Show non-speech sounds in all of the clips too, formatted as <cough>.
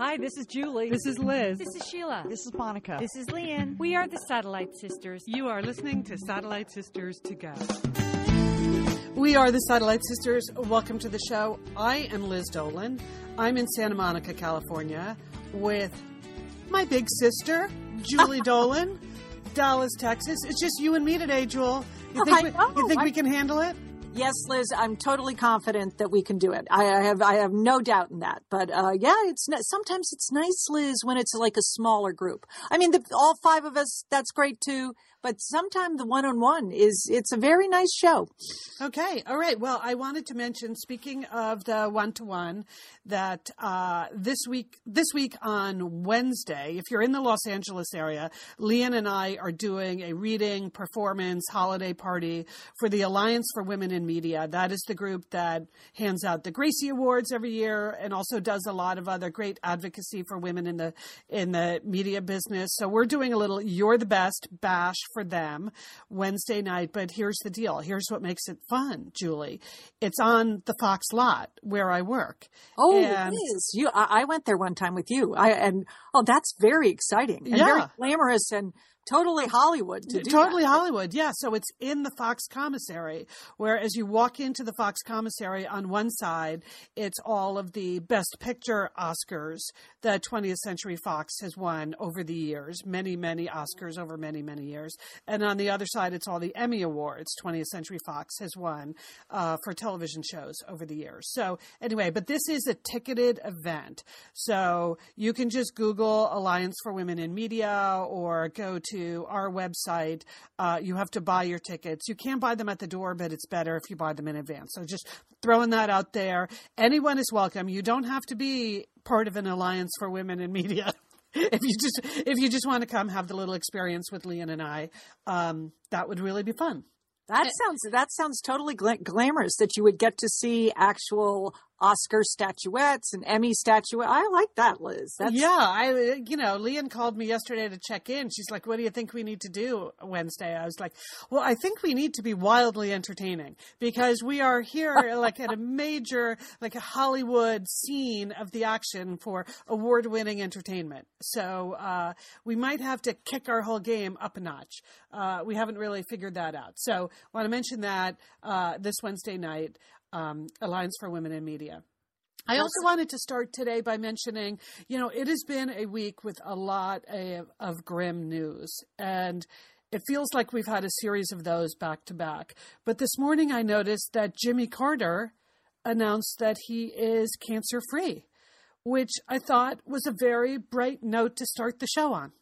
Hi, this is Julie. This is Liz. This is Sheila. This is Monica. This is Leanne. We are the Satellite Sisters. You are listening to Satellite Sisters to Go. We are the Satellite Sisters. Welcome to the show. I am Liz Dolan. I'm in Santa Monica, California, with my big sister, Julie <laughs> Dolan, Dallas, Texas. It's just you and me today, Jewel. You think, we, you think we can handle it? Yes, Liz, I'm totally confident that we can do it. I, I have I have no doubt in that. But uh, yeah, it's sometimes it's nice, Liz, when it's like a smaller group. I mean, the, all five of us, that's great too but sometimes the one-on-one is it's a very nice show. Okay all right. Well i wanted to mention speaking of the one-to-one that uh, this week this week on wednesday if you're in the los angeles area leanne and i are doing a reading performance holiday party for the alliance for women in media. That is the group that hands out the gracie awards every year and also does a lot of other great advocacy for women in the in the media business. So we're doing a little you're the best bash for them Wednesday night. But here's the deal. Here's what makes it fun, Julie. It's on the Fox lot where I work. Oh, and, it is. You, I, I went there one time with you. I and oh, that's very exciting and yeah. very glamorous and totally Hollywood to do Totally that. Hollywood, yeah. So it's in the Fox commissary, where as you walk into the Fox commissary, on one side, it's all of the Best Picture Oscars that 20th Century Fox has won over the years, many, many Oscars over many, many years. And on the other side, it's all the Emmy Awards 20th Century Fox has won uh, for television shows over the years. So anyway, but this is a ticketed event. So you can just Google Alliance for Women in Media or go to our website. Uh, you have to buy your tickets. You can buy them at the door, but it's better if you buy them in advance. So just throwing that out there. Anyone is welcome. You don't have to be part of an alliance for women in media. <laughs> if you just if you just want to come have the little experience with Leanne and I, um, that would really be fun. That sounds that sounds totally gla- glamorous that you would get to see actual Oscar statuettes and Emmy statuette. I like that, Liz. That's... Yeah, I you know, Leanne called me yesterday to check in. She's like, "What do you think we need to do Wednesday?" I was like, "Well, I think we need to be wildly entertaining because we are here <laughs> like at a major like a Hollywood scene of the action for award-winning entertainment. So uh, we might have to kick our whole game up a notch. Uh, we haven't really figured that out. So I want to mention that uh, this Wednesday night." Um, Alliance for Women in Media. I also wanted to start today by mentioning, you know, it has been a week with a lot of, of, grim news, and it feels like we've had a series of those back to back. But this morning I noticed that Jimmy Carter announced that he is cancer free, which I thought was a very bright note to start the show on.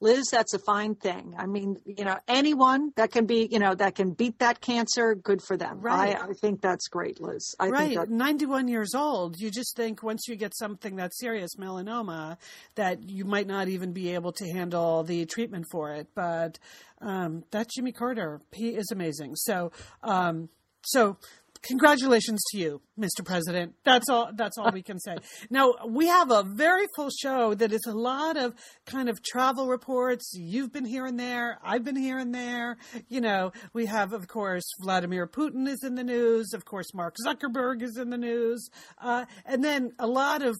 Liz, that's a fine thing. I mean, you know, anyone that can be, you know, that can beat that cancer, good for them. Right. I, I think that's great, Liz. I right. That- 91 years old. You just think once you get something that serious, melanoma, that you might not even be able to handle the treatment for it. But um, that Jimmy Carter, he is amazing. So, um, so congratulations to you, Mr. President. That's all. That's all we can say. <laughs> Now we have a very full show that is a lot of kind of travel reports. You've been here and there. I've been here and there. You know, we have, of course, Vladimir Putin is in the news. Of course, Mark Zuckerberg is in the news, uh, and then a lot of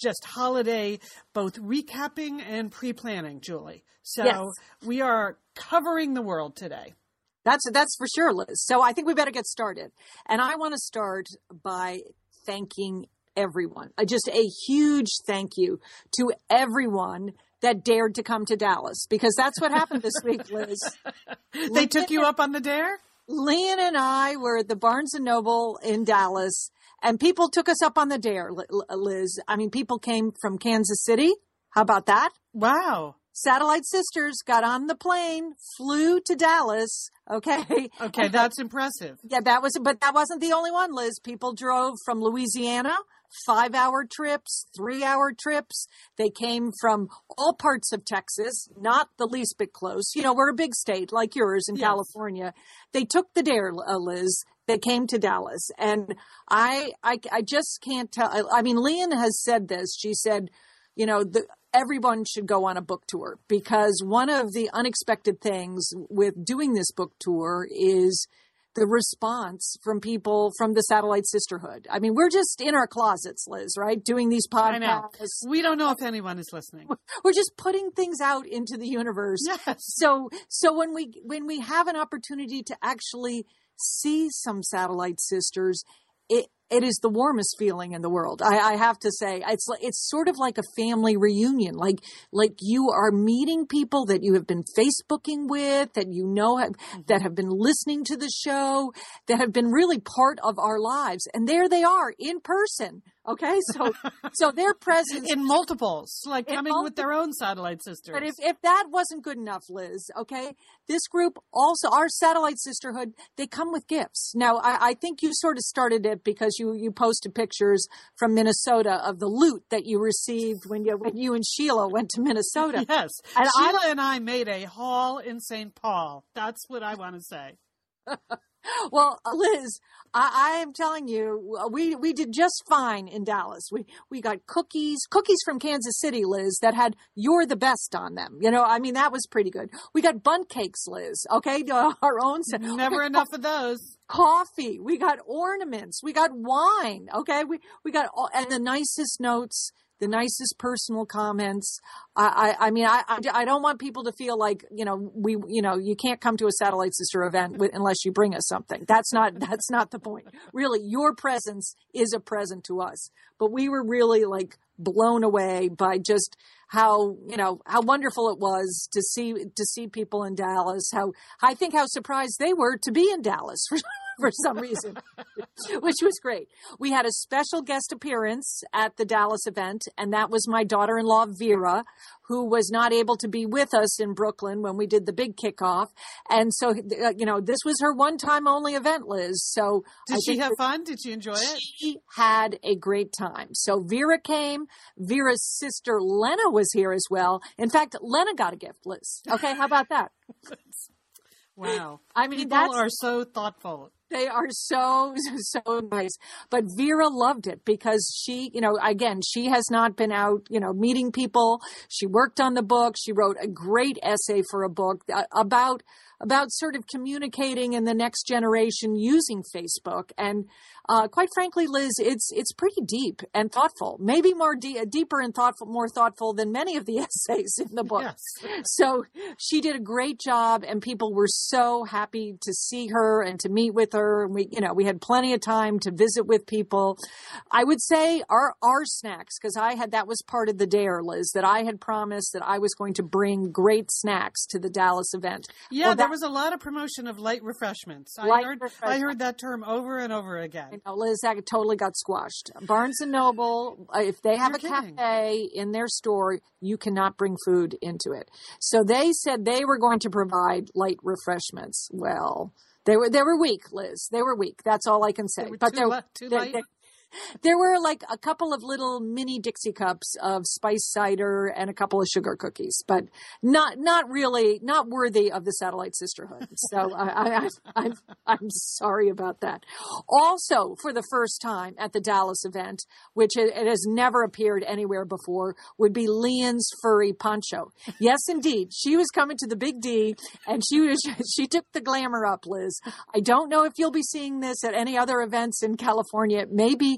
just holiday, both recapping and pre-planning. Julie. So yes. we are covering the world today. That's that's for sure, Liz. So I think we better get started. And I want to start by thanking everyone. Uh, just a huge thank you to everyone that dared to come to Dallas because that's what happened this week, <laughs> Liz. they took you up on the dare? Leanne and I were at the Barnes and Noble in Dallas and people took us up on the dare, Liz. I mean, people came from Kansas City. How about that? Wow. Satellite Sisters got on the plane, flew to Dallas. <laughs> Okay. Okay, that's impressive. Yeah, that was, but that wasn't the only one, Liz. People drove from Louisiana, five hour trips, three hour trips. They came from all parts of Texas, not the least bit close. You know, we're a big state like yours in yes. California. They took the dare, uh, Liz. They came to Dallas. And I, I, I just can't tell. I, I mean, Leanne has said this. She said, you know, the, everyone should go on a book tour because one of the unexpected things with doing this book tour is the response from people from the satellite sisterhood. I mean, we're just in our closets, Liz, right? Doing these podcasts. We don't know if anyone is listening. We're just putting things out into the universe. Yes. So, so when we, when we have an opportunity to actually see some satellite sisters, it, it is the warmest feeling in the world. I, I, have to say, it's it's sort of like a family reunion. Like like you are meeting people that you have been Facebooking with, that you know have, mm-hmm. that have been listening to the show, that have been really part of our lives, and there they are in person Okay, so <laughs> so their presence in multiples, like coming with their own satellite sisters. But if, if that wasn't good enough, Liz, okay, this group also our satellite sisterhood, they come with gifts. Now I, I think you sort of started it because you you posted pictures from Minnesota of the loot that you received when you when you and Sheila went to Minnesota. Yes, and Sheila I, and I made a haul in St. Paul. That's what I want to say. <laughs> <laughs> well, uh, Liz, I, I, am telling you, we we did just fine in Dallas. We we got cookies, cookies from Kansas City, Liz, that had "You're the best" on them. You know, I mean, that was pretty good. We got Bundt cakes, Liz. Okay, <laughs> our own. Never enough of those. Coffee. We got ornaments. We got wine. Okay, we we got all, and the nicest notes the nicest personal comments. I, I, I mean, I, I, don't want people to feel like, you know, we, you know, you can't come to a satellite sister event with, unless you bring us something. That's not, <laughs> that's not the point. Really, your presence is a present to us. But we were really like blown away by just how, you know, how wonderful it was to see, to see people in Dallas. How, I think how surprised they were to be in Dallas. <laughs> <laughs> for some reason, <laughs> which was great. We had a special guest appearance at the Dallas event, and that was my daughter in law, Vera, who was not able to be with us in Brooklyn when we did the big kickoff. And so, uh, you know, this was her one time only event, Liz. So did I she have fun? Did she enjoy it? She had a great time. So Vera came. Vera's sister Lena was here as well. In fact, Lena got a gift, Liz. Okay. How about that? <laughs> Wow. I mean, people are so thoughtful. They are so, <laughs> so nice. But Vera loved it because she, you know, again, she has not been out, you know, meeting people. She worked on the book. She wrote a great essay for a book uh, about about sort of communicating in the next generation using Facebook. And uh, quite frankly, Liz, it's it's pretty deep and thoughtful. Maybe more de- deeper and thoughtful, more thoughtful than many of the <laughs> essays in the book. Yes. so she did a great job, and people were so happy to see her and to meet with her. And we, you know, we had plenty of time to visit with people. I would say our our snacks because I had that was part of the dare, Liz, that I had promised that I was going to bring great snacks to the Dallas event. Yeah, well, that, there was a lot of promotion of light refreshments. Light I heard refreshment. I heard that term over and over again Liz, that totally got squashed. Barnes and Noble, uh, if they have You're a kidding. cafe in their store, you cannot bring food into it. So they said they were going to provide light refreshments. Well, they were they were weak, Liz. They were weak. That's all I can say. They but they're too light. They, there were like a couple of little mini Dixie cups of spice cider and a couple of sugar cookies, but not not really not worthy of the satellite sisterhood. So I, I, I'm I'm sorry about that. Also, for the first time at the Dallas event, which it, it has never appeared anywhere before, would be Leanne's furry poncho. Yes, indeed, she was coming to the Big D, and she was <laughs> she took the glamour up, Liz. I don't know if you'll be seeing this at any other events in California. Maybe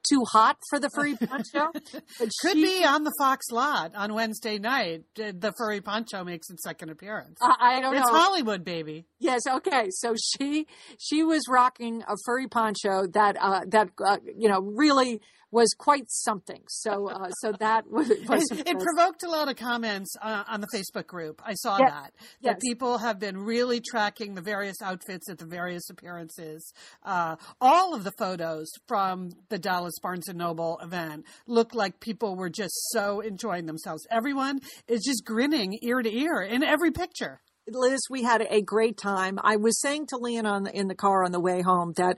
too hot for the furry poncho. <laughs> Could she, be on the Fox lot on Wednesday night. The furry poncho makes its second appearance. Uh, I don't it's know. It's Hollywood, baby. Yes. Okay. So she she was rocking a furry poncho that uh, that uh, you know really was quite something. So, uh, so that was, <laughs> was it, it, provoked a lot of comments uh, on the Facebook group. I saw yes. that that yes. people have been really tracking the various outfits at the various appearances. Uh, all of the photos from the Dallas Barnes and Noble event looked like people were just so enjoying themselves. Everyone is just grinning ear to ear in every picture. Liz, we had a great time. I was saying to Leanne on the, in the car on the way home that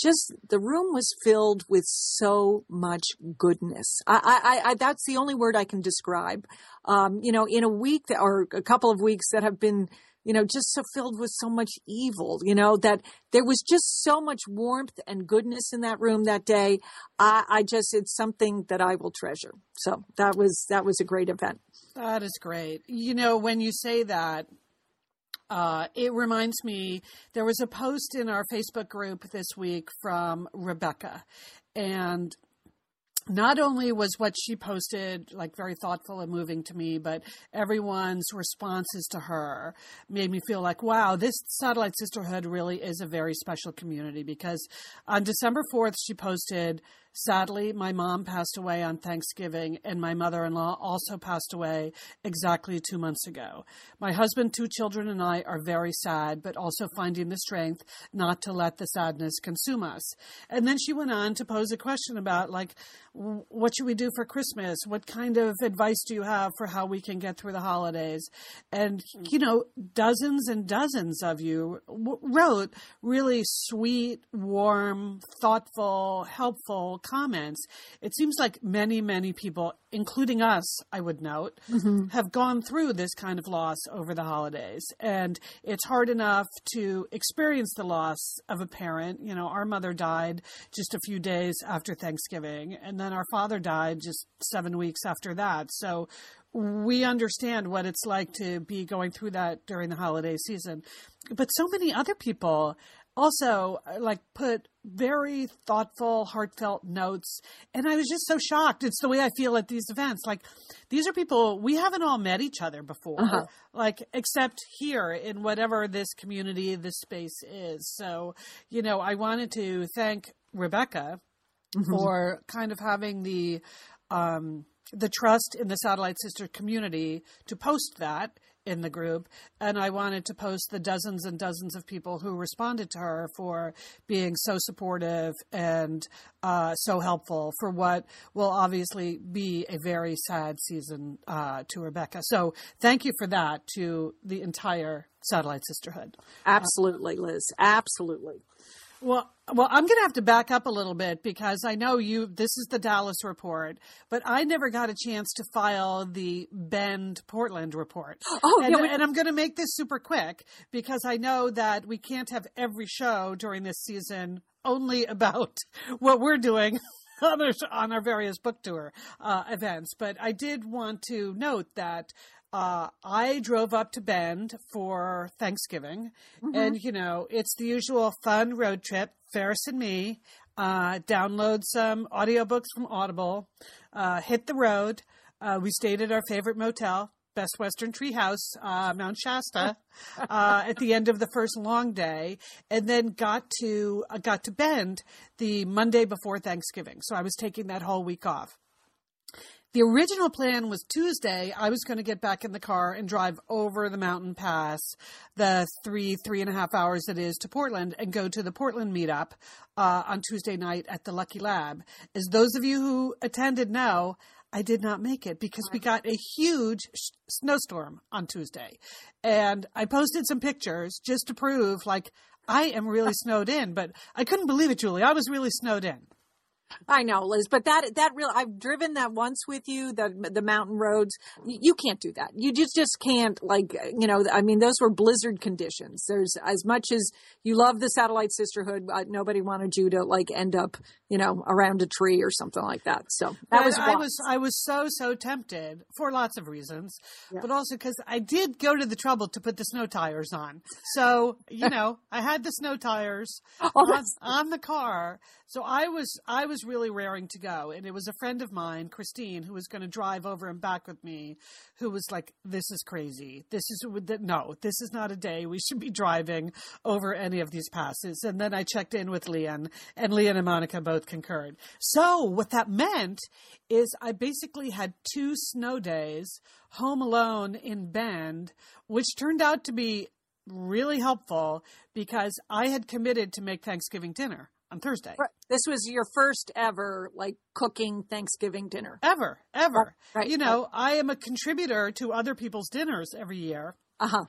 just the room was filled with so much goodness. I, I, I that's the only word I can describe. Um, you know, in a week that, or a couple of weeks that have been, you know, just so filled with so much evil, you know, that there was just so much warmth and goodness in that room that day. I, I just, it's something that I will treasure. So that was, that was a great event. That is great. You know, when you say that, uh, it reminds me there was a post in our Facebook group this week from Rebecca, and not only was what she posted like very thoughtful and moving to me, but everyone's responses to her made me feel like, wow, this satellite sisterhood really is a very special community because on December 4th, she posted, Sadly, my mom passed away on Thanksgiving, and my mother in law also passed away exactly two months ago. My husband, two children, and I are very sad, but also finding the strength not to let the sadness consume us. And then she went on to pose a question about, like, what should we do for Christmas? What kind of advice do you have for how we can get through the holidays? And, you know, dozens and dozens of you wrote really sweet, warm, thoughtful, helpful comments. It seems like many, many people, including us, I would note, mm-hmm. have gone through this kind of loss over the holidays. And it's hard enough to experience the loss of a parent. You know, our mother died just a few days after Thanksgiving. And then our father died just seven weeks after that. So we understand what it's like to be going through that during the holiday season. But so many other people also like put very thoughtful, heartfelt notes. And I was just so shocked. It's the way I feel at these events. Like these are people we haven't all met each other before, uh-huh. like except here in whatever this community, this space is. So, you know, I wanted to thank Rebecca mm-hmm. for kind of having the um, the trust in the satellite sister community to post that in the group and i wanted to post the dozens and dozens of people who responded to her for being so supportive and uh, so helpful for what will obviously be a very sad season uh, to rebecca. So thank you for that to the entire satellite sisterhood. Absolutely liz. Absolutely. Well, well, I'm going to have to back up a little bit because I know you. This is the Dallas report, but I never got a chance to file the Bend Portland report. <gasps> Oh, and, yeah, we- and I'm going to make this super quick because I know that we can't have every show during this season only <laughs> about what we're doing <laughs> on our, on our various book tour uh, events. But I did want to note that uh, I drove up to Bend for Thanksgiving, mm-hmm. and you know it's the usual fun road trip. Ferris and me uh, download some audiobooks from Audible, uh, hit the road. Uh, we stayed at our favorite motel, Best Western Treehouse, uh, Mount Shasta, <laughs> uh, at the end of the first long day, and then got to got to Bend the Monday before Thanksgiving. So I was taking that whole week off. The original plan was Tuesday. I was going to get back in the car and drive over the mountain pass, the three, three and a half hours it is to Portland, and go to the Portland meetup uh, on Tuesday night at the Lucky Lab. As those of you who attended know, I did not make it because we got a huge snowstorm on Tuesday. And I posted some pictures just to prove, like, I am really snowed in, but I couldn't believe it, Julie. I was really snowed in. I know, Liz, but that that real I've driven that once with you, the the mountain roads. You can't do that. You just just can't like you know. I mean, those were blizzard conditions. There's as much as you love the satellite sisterhood, nobody wanted you to like end up you know around a tree or something like that. So that was I was I was so so tempted for lots of reasons, yeah. but also because I did go to the trouble to put the snow tires on. So you know, I had the snow tires <laughs> oh, on, on the car. So I was I was really raring to go, and it was a friend of mine, Christine, who was going to drive over and back with me, who was like, "This is crazy. This is no, this is not a day we should be driving over any of these passes." And then I checked in with Leanne, and Leanne and Monica both concurred. So what that meant is I basically had two snow days home alone in Bend, which turned out to be really helpful because I had committed to make Thanksgiving dinner on Thursday. This was your first ever like cooking Thanksgiving dinner. Ever, ever. Oh, right. You know, I am a contributor to other people's dinners every year. Uh-huh.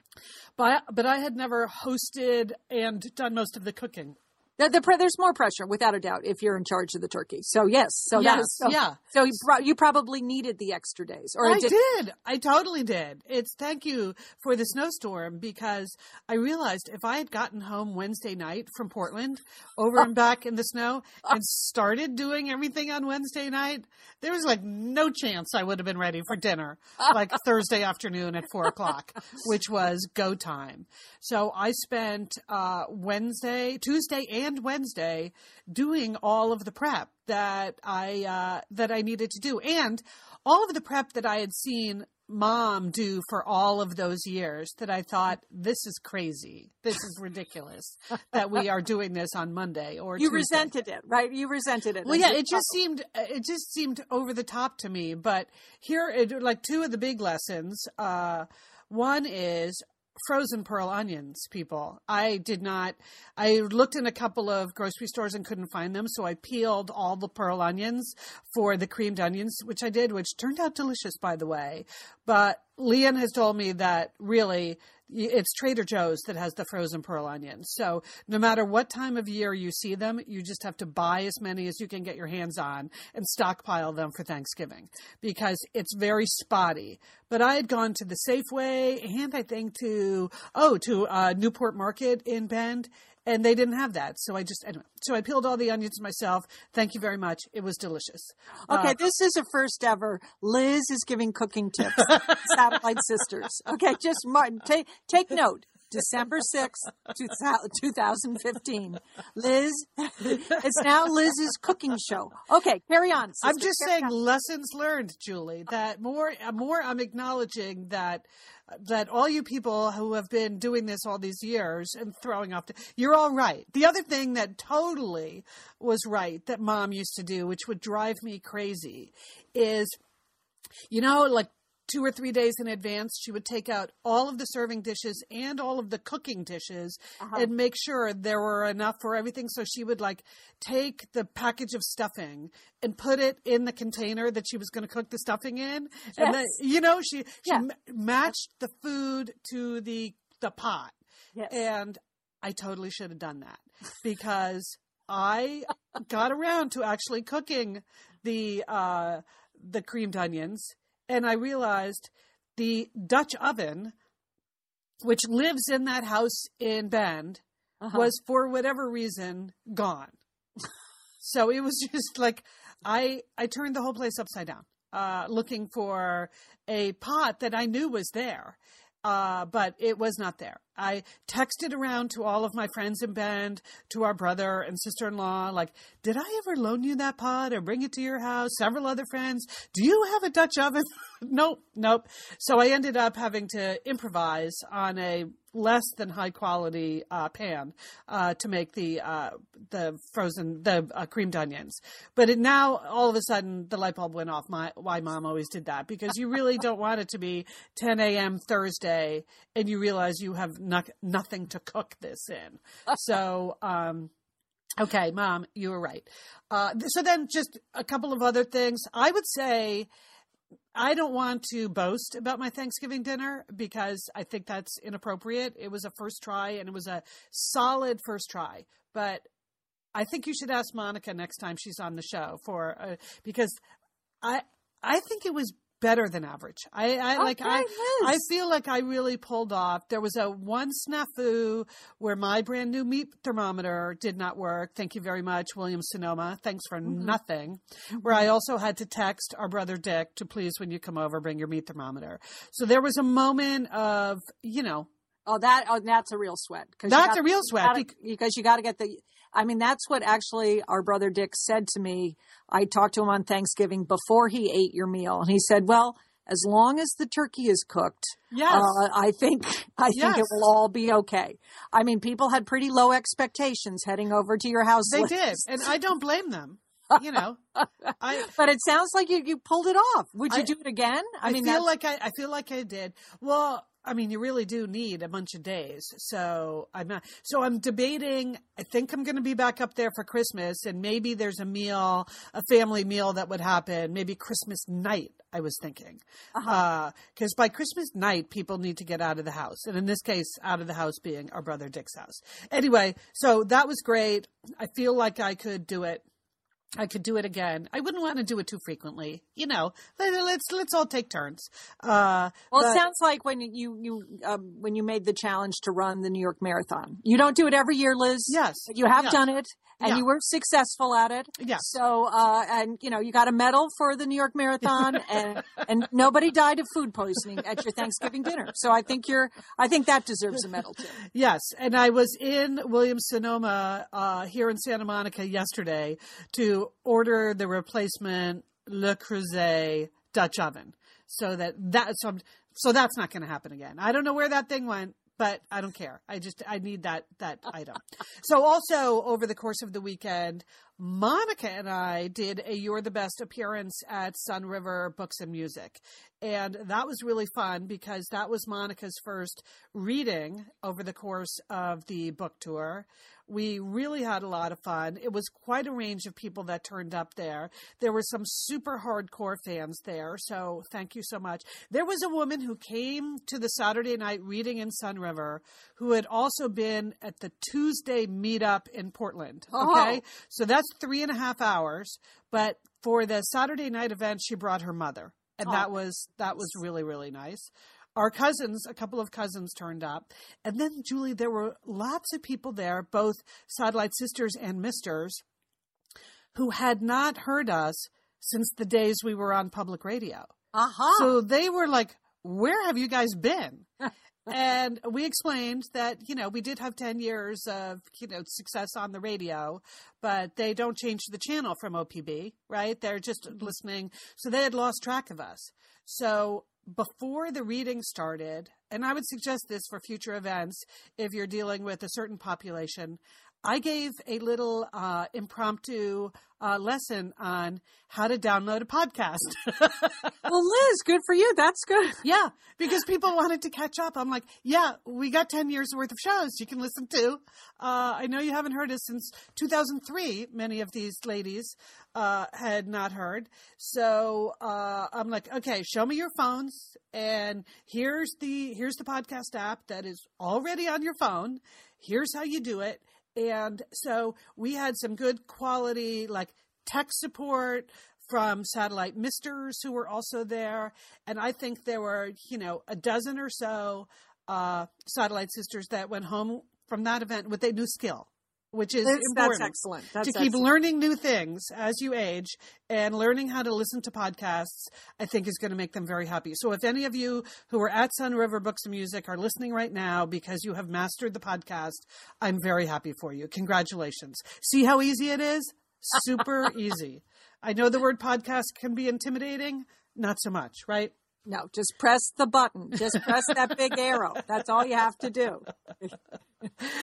But but I had never hosted and done most of the cooking. The, the there's more pressure, without a doubt, if you're in charge of the turkey. So yes, so Yes, is so, yeah. So you, pro- you probably needed the extra days, or I did- did. I totally did. It's thank you for the snowstorm because I realized if I had gotten home Wednesday night from Portland, over and back in the snow, and started doing everything on Wednesday night, there was like no chance I would have been ready for dinner like <laughs> Thursday afternoon at four o'clock, which was go time. So I spent uh, Wednesday, Tuesday, and Wednesday doing all of the prep that I uh, that I needed to do, and all of the prep that I had seen mom do for all of those years that I thought this is crazy. This is ridiculous that we are doing this on Monday or you Tuesday. resented it, right? You resented it. Well, yeah, it just seemed it just seemed over the top to me. But here, it, like two of the big lessons. Uh, one is frozen pearl onions. People, I did not. I looked in a couple of grocery stores and couldn't find them, so I peeled all the pearl onions for the creamed onions, which I did, which turned out delicious, by the way. But Leon has told me that really it's Trader Joe's that has the frozen pearl onions. So no matter what time of year you see them, you just have to buy as many as you can get your hands on and stockpile them for Thanksgiving because it's very spotty. But I had gone to the Safeway and I think to oh to uh, Newport Market in Bend. And they didn't have that, so I just anyway. So I peeled all the onions myself. Thank you very much. It was delicious. Okay, Uh, this is a first ever. Liz is giving cooking tips. <laughs> Satellite Sisters. Okay, just Martin, take take note. December 6th, 2015. Liz, it's now Liz's cooking show. Okay, carry on. I'm just carry saying on. lessons learned, Julie. That more, more. I'm acknowledging that that all you people who have been doing this all these years and throwing off, the, you're all right. The other thing that totally was right that Mom used to do, which would drive me crazy, is you know, like two or three days in advance, she would take out all of the serving dishes and all of the cooking dishes Uh-huh. and make sure there were enough for everything. So she would like take the package of stuffing and put it in the container that she was going to cook the stuffing in. And then, you know, she, she Yeah. ma- matched the food to the, the pot. Yes. And I totally should have done that because I got around to actually cooking the uh, the creamed onions, and I realized the Dutch oven, which lives in that house in Bend, Uh-huh. was for whatever reason gone. <laughs> so it was just like I I turned the whole place upside down, uh, looking for a pot that I knew was there. Uh, but it was not there. I texted around to all of my friends in Bend, to our brother and sister in law, like, did I ever loan you that pot or bring it to your house? Several other friends. Do you have a Dutch oven? <laughs> nope, nope. So I ended up having to improvise on a less than high quality uh, pan uh, to make the uh, the frozen the uh, creamed onions. But it, now all of a sudden the light bulb went off. My why mom always did that because you really don't want it to be 10 a.m. Thursday and you realize you have no- nothing to cook this in. <laughs> So. Um, Okay, mom, you were right. Uh, so then, just a couple of other things. I would say I don't want to boast about my Thanksgiving dinner because I think that's inappropriate. It was a first try and it was a solid first try. But I think you should ask Monica next time she's on the show for uh, because I I think it was better than average. I, I oh, like I Liz. I feel like I really pulled off. There was a one snafu where my brand new meat thermometer did not work. Thank you very much, William Sonoma. Thanks for mm-hmm. nothing. Mm-hmm. Where I also had to text our brother Dick to please, when you come over, bring your meat thermometer. So there was a moment of, you know, Oh, that oh, that's a real sweat. That's gotta- a real sweat gotta- because you got to get the. I mean, that's what actually our brother Dick said to me. I talked to him on Thanksgiving before he ate your meal, and he said, "Well, as long as the turkey is cooked, Yes. uh, I think I think it will all be okay." I mean, people had pretty low expectations heading over to your house. they Liz. did. And I don't blame them. You know, <laughs> I, but it sounds like you, you pulled it off. Would you I- do it again? I, mean, feel like I, I feel like I did. Well, I mean, you really do need a bunch of days. So I'm not. So I'm debating. I think I'm going to be back up there for Christmas, and maybe there's a meal, a family meal that would happen. Maybe Christmas night. I was thinking, because uh-huh. by Christmas night, people need to get out of the house, and in this case, out of the house being our brother Dick's house. Anyway, so that was great. I feel like I could do it I could do it again. I wouldn't want to do it too frequently. You know, let's let's all take turns. Uh, well, but, it sounds like when you you um, when you made the challenge to run the New York Marathon. You don't do it every year, Liz. Yes, you have yes. done it, and yeah. you were successful at it. Yes. So, uh, and you know, you got a medal for the New York Marathon, <laughs> and and nobody died of food poisoning at your Thanksgiving dinner. So I think you're. I think that deserves a medal too. Yes, and I was in Williams Sonoma uh, here in Santa Monica yesterday to order the replacement Le Creuset Dutch oven. So that that so, so that's not going to happen again. I don't know where that thing went, but I don't care. I just I need that that item. <laughs> So also over the course of the weekend, Monica and I did a You're the Best appearance at Sunriver Books and Music. And that was really fun because that was Monica's first reading over the course of the book tour. We really had a lot of fun. It was quite a range of people that turned up there. There were some super hardcore fans there, so thank you so much. There was a woman who came to the Saturday night reading in Sunriver who had also been at the Tuesday meetup in Portland. Oh. Okay. Oh. So that's three and a half hours. But for the Saturday night event, she brought her mother. And oh. that was that was really, really nice our cousins, a couple of cousins turned up. And then, Julie, there were lots of people there, both satellite sisters and misters, who had not heard us since the days we were on public radio. Uh-huh. So they were like, Where have you guys been? <laughs> and we explained that, you know, we did have 10 years of, you know, success on the radio, but they don't change the channel from OPB, right? They're just mm-hmm. listening. So they had lost track of us. So before the reading started, and I would suggest this for future events if you're dealing with a certain population, I gave a little uh, impromptu uh, lesson on how to download a podcast. <laughs> well, Liz, good for you. That's good. Yeah, because people wanted to catch up. I'm like, yeah, we got 10 years worth of shows you can listen to. Uh, I know you haven't heard us since 2003, many of these ladies uh, had not heard. So uh, I'm like, okay, show me your phones, and here's the here's the podcast app that is already on your phone. Here's how you do it and so we had some good quality, like tech support from satellite misters who were also there. And I think there were, you know, a dozen or so uh, satellite sisters that went home from that event with a new skill which is that's, important. That's excellent. That's to keep excellent. learning new things as you age and learning how to listen to podcasts, I think is going to make them very happy. So if any of you who are at Sunriver Books and Music are listening right now because you have mastered the podcast, I'm very happy for you. Congratulations. See how easy it is? Super <laughs> easy. I know the word podcast can be intimidating, not so much, right? No, just press the button. Just press that big arrow. That's all you have to do. <laughs>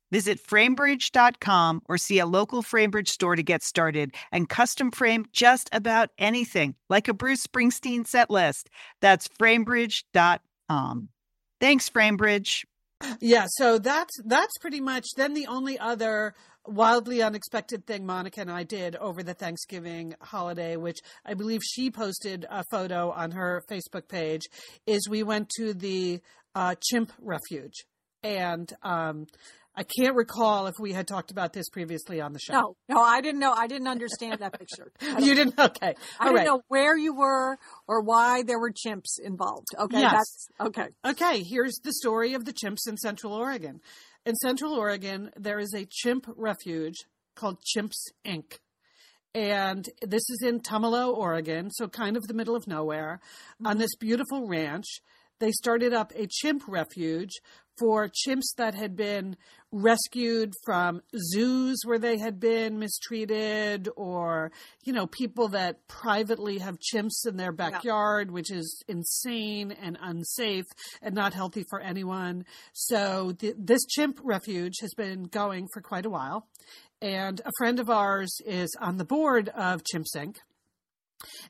Visit framebridge.com or see a local FrameBridge store to get started and custom frame just about anything, like a Bruce Springsteen set list. That's framebridge.com. Thanks, FrameBridge. Yeah, so that's that's pretty much then the only other wildly unexpected thing Monica and I did over the Thanksgiving holiday, which I believe she posted a photo on her Facebook page, is we went to the uh, chimp refuge. And um, I can't recall if we had talked about this previously on the show. No, no, I didn't know. I didn't understand that picture. <laughs> You didn't? Okay. I All didn't right. know where you were or why there were chimps involved. Okay, Yes. that's okay. Okay, here's the story of the chimps in Central Oregon. In Central Oregon, there is a chimp refuge called Chimps Inc. And this is in Tumalo, Oregon, so kind of the middle of nowhere, on mm-hmm. this beautiful ranch. They started up a chimp refuge for chimps that had been rescued from zoos where they had been mistreated or, you know, people that privately have chimps in their backyard, which is insane and unsafe and not healthy for anyone. So th- this chimp refuge has been going for quite a while. And a friend of ours is on the board of Chimps Inc.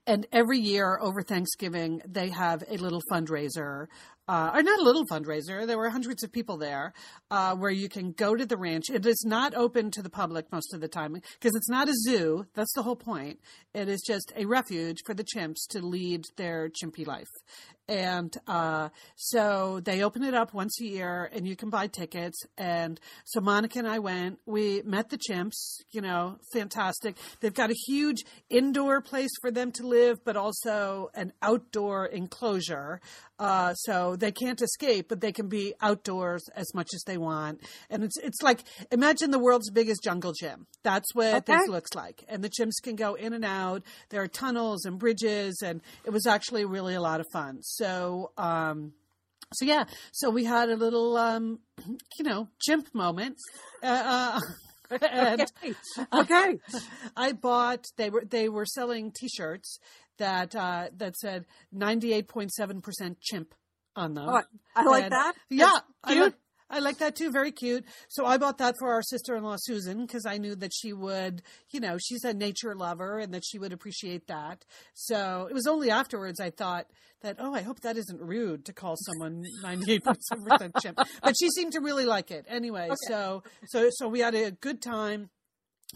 And every year over Thanksgiving, they have a little fundraiser, uh, or not a little fundraiser. There were hundreds of people there, uh, where you can go to the ranch. It is not open to the public most of the time because it's not a zoo. That's the whole point. It is just a refuge for the chimps to lead their chimpy life. And uh, so they open it up once a year, and you can buy tickets. And so Monica and I went. We met the chimps. You know, fantastic. They've got a huge indoor place for them to live, but also an outdoor enclosure. Uh, so they can't escape, but they can be outdoors as much as they want. And it's it's like imagine the world's biggest jungle gym. That's what Okay. this looks like. And the chimps can go in and out. There are tunnels and bridges, and it was actually really a lot of fun. So. Um, so yeah, so we had a little, um, <clears throat> you know, chimp moment, uh, uh, <laughs> and Okay. <laughs> okay. I bought. They were they were selling T-shirts that uh, that said 98.7% chimp on them. Oh, I- like And- that. Yeah, I like, I like that too. Very cute. So I bought that for our sister-in-law Susan because I knew that she would, you know, she's a nature lover and that she would appreciate that. So it was only afterwards I thought that, oh, I hope that isn't rude to call someone 98.7% chimp. But she seemed to really like it anyway. So so so we had a good time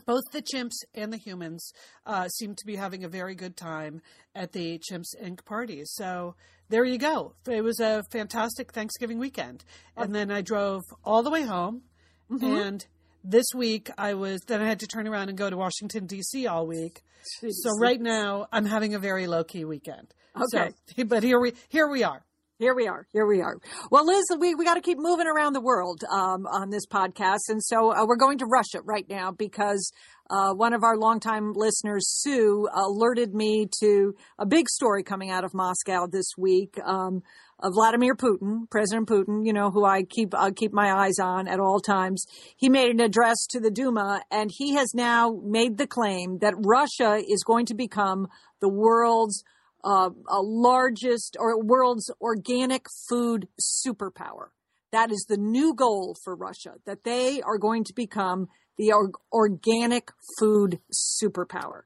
both the chimps and the humans uh, seem to be having a very good time at the Chimps Inc. parties. So there you go. It was a fantastic Thanksgiving weekend. Oh. And then I drove all the way home. Mm-hmm. And this week I was, then I had to turn around and go to Washington, D.C. all week. So right now I'm having a very low key weekend. Okay. So, <laughs> but here we, here we are. Here we are. Here we are. Well, Liz, we, we got to keep moving around the world um, on this podcast. And so uh, we're going to Russia right now because uh, one of our longtime listeners, Sue, alerted me to a big story coming out of Moscow this week. Um, of Vladimir Putin, President Putin, you know, who I keep uh, keep my eyes on at all times. He made an address to the Duma, and he has now made the claim that Russia is going to become the world's uh, largest or world's organic food superpower. That is the new goal for Russia, that they are going to become the or- organic food superpower.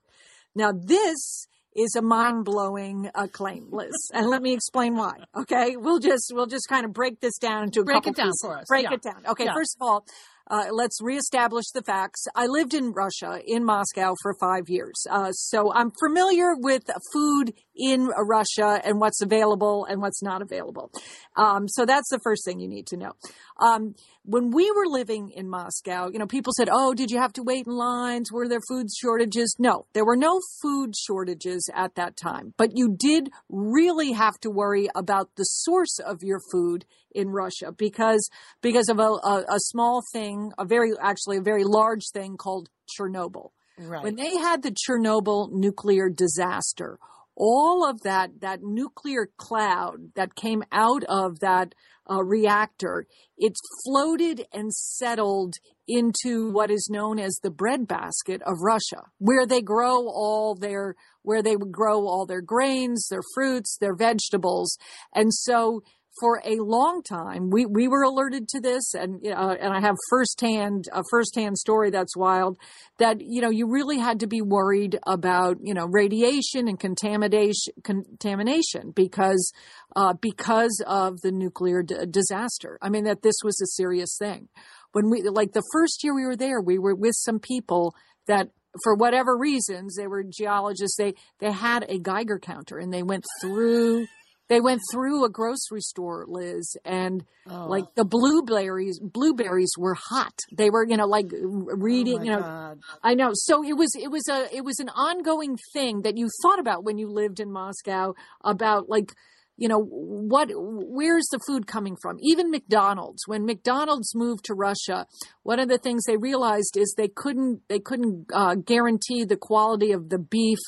Now, this is a mind-blowing uh, claim, Liz, and let me explain why. Okay, we'll just we'll just kind of break this down into a Break couple it down pieces. for us. Break Yeah. it down. Okay, Yeah. first of all, uh, let's reestablish the facts. I lived in Russia, in Moscow, for five years. Uh, so I'm familiar with food in Russia and what's available and what's not available. Um, so that's the first thing you need to know. Um, when we were living in Moscow, you know, people said, Oh, did you have to wait in lines? Were there food shortages? No, there were no food shortages at that time, but you did really have to worry about the source of your food in Russia because, because of a, a, a small thing, a very, actually a very large thing called Chernobyl. Right. When they had the Chernobyl nuclear disaster, all of that, that nuclear cloud that came out of that uh, reactor, it floated and settled into what is known as the breadbasket of Russia, where they grow all their, where they would grow all their grains, their fruits, their vegetables. And so for a long time, we, we were alerted to this, and uh, and I have firsthand a firsthand story that's wild. That you know you really had to be worried about you know radiation and contamination contamination because uh, because of the nuclear d- disaster. I mean that this was a serious thing. When we like the first year we were there, we were with some people that for whatever reasons they were geologists. They they had a Geiger counter and they went through they went through a grocery store, Liz, and Oh. like the blueberries, blueberries were hot. They were, you know, like reading, oh you know, God. I know. So it was, it was a, it was an ongoing thing that you thought about when you lived in Moscow about like, you know, what, where's the food coming from? Even McDonald's, when McDonald's moved to Russia, one of the things they realized is they couldn't, they couldn't uh, guarantee the quality of the beef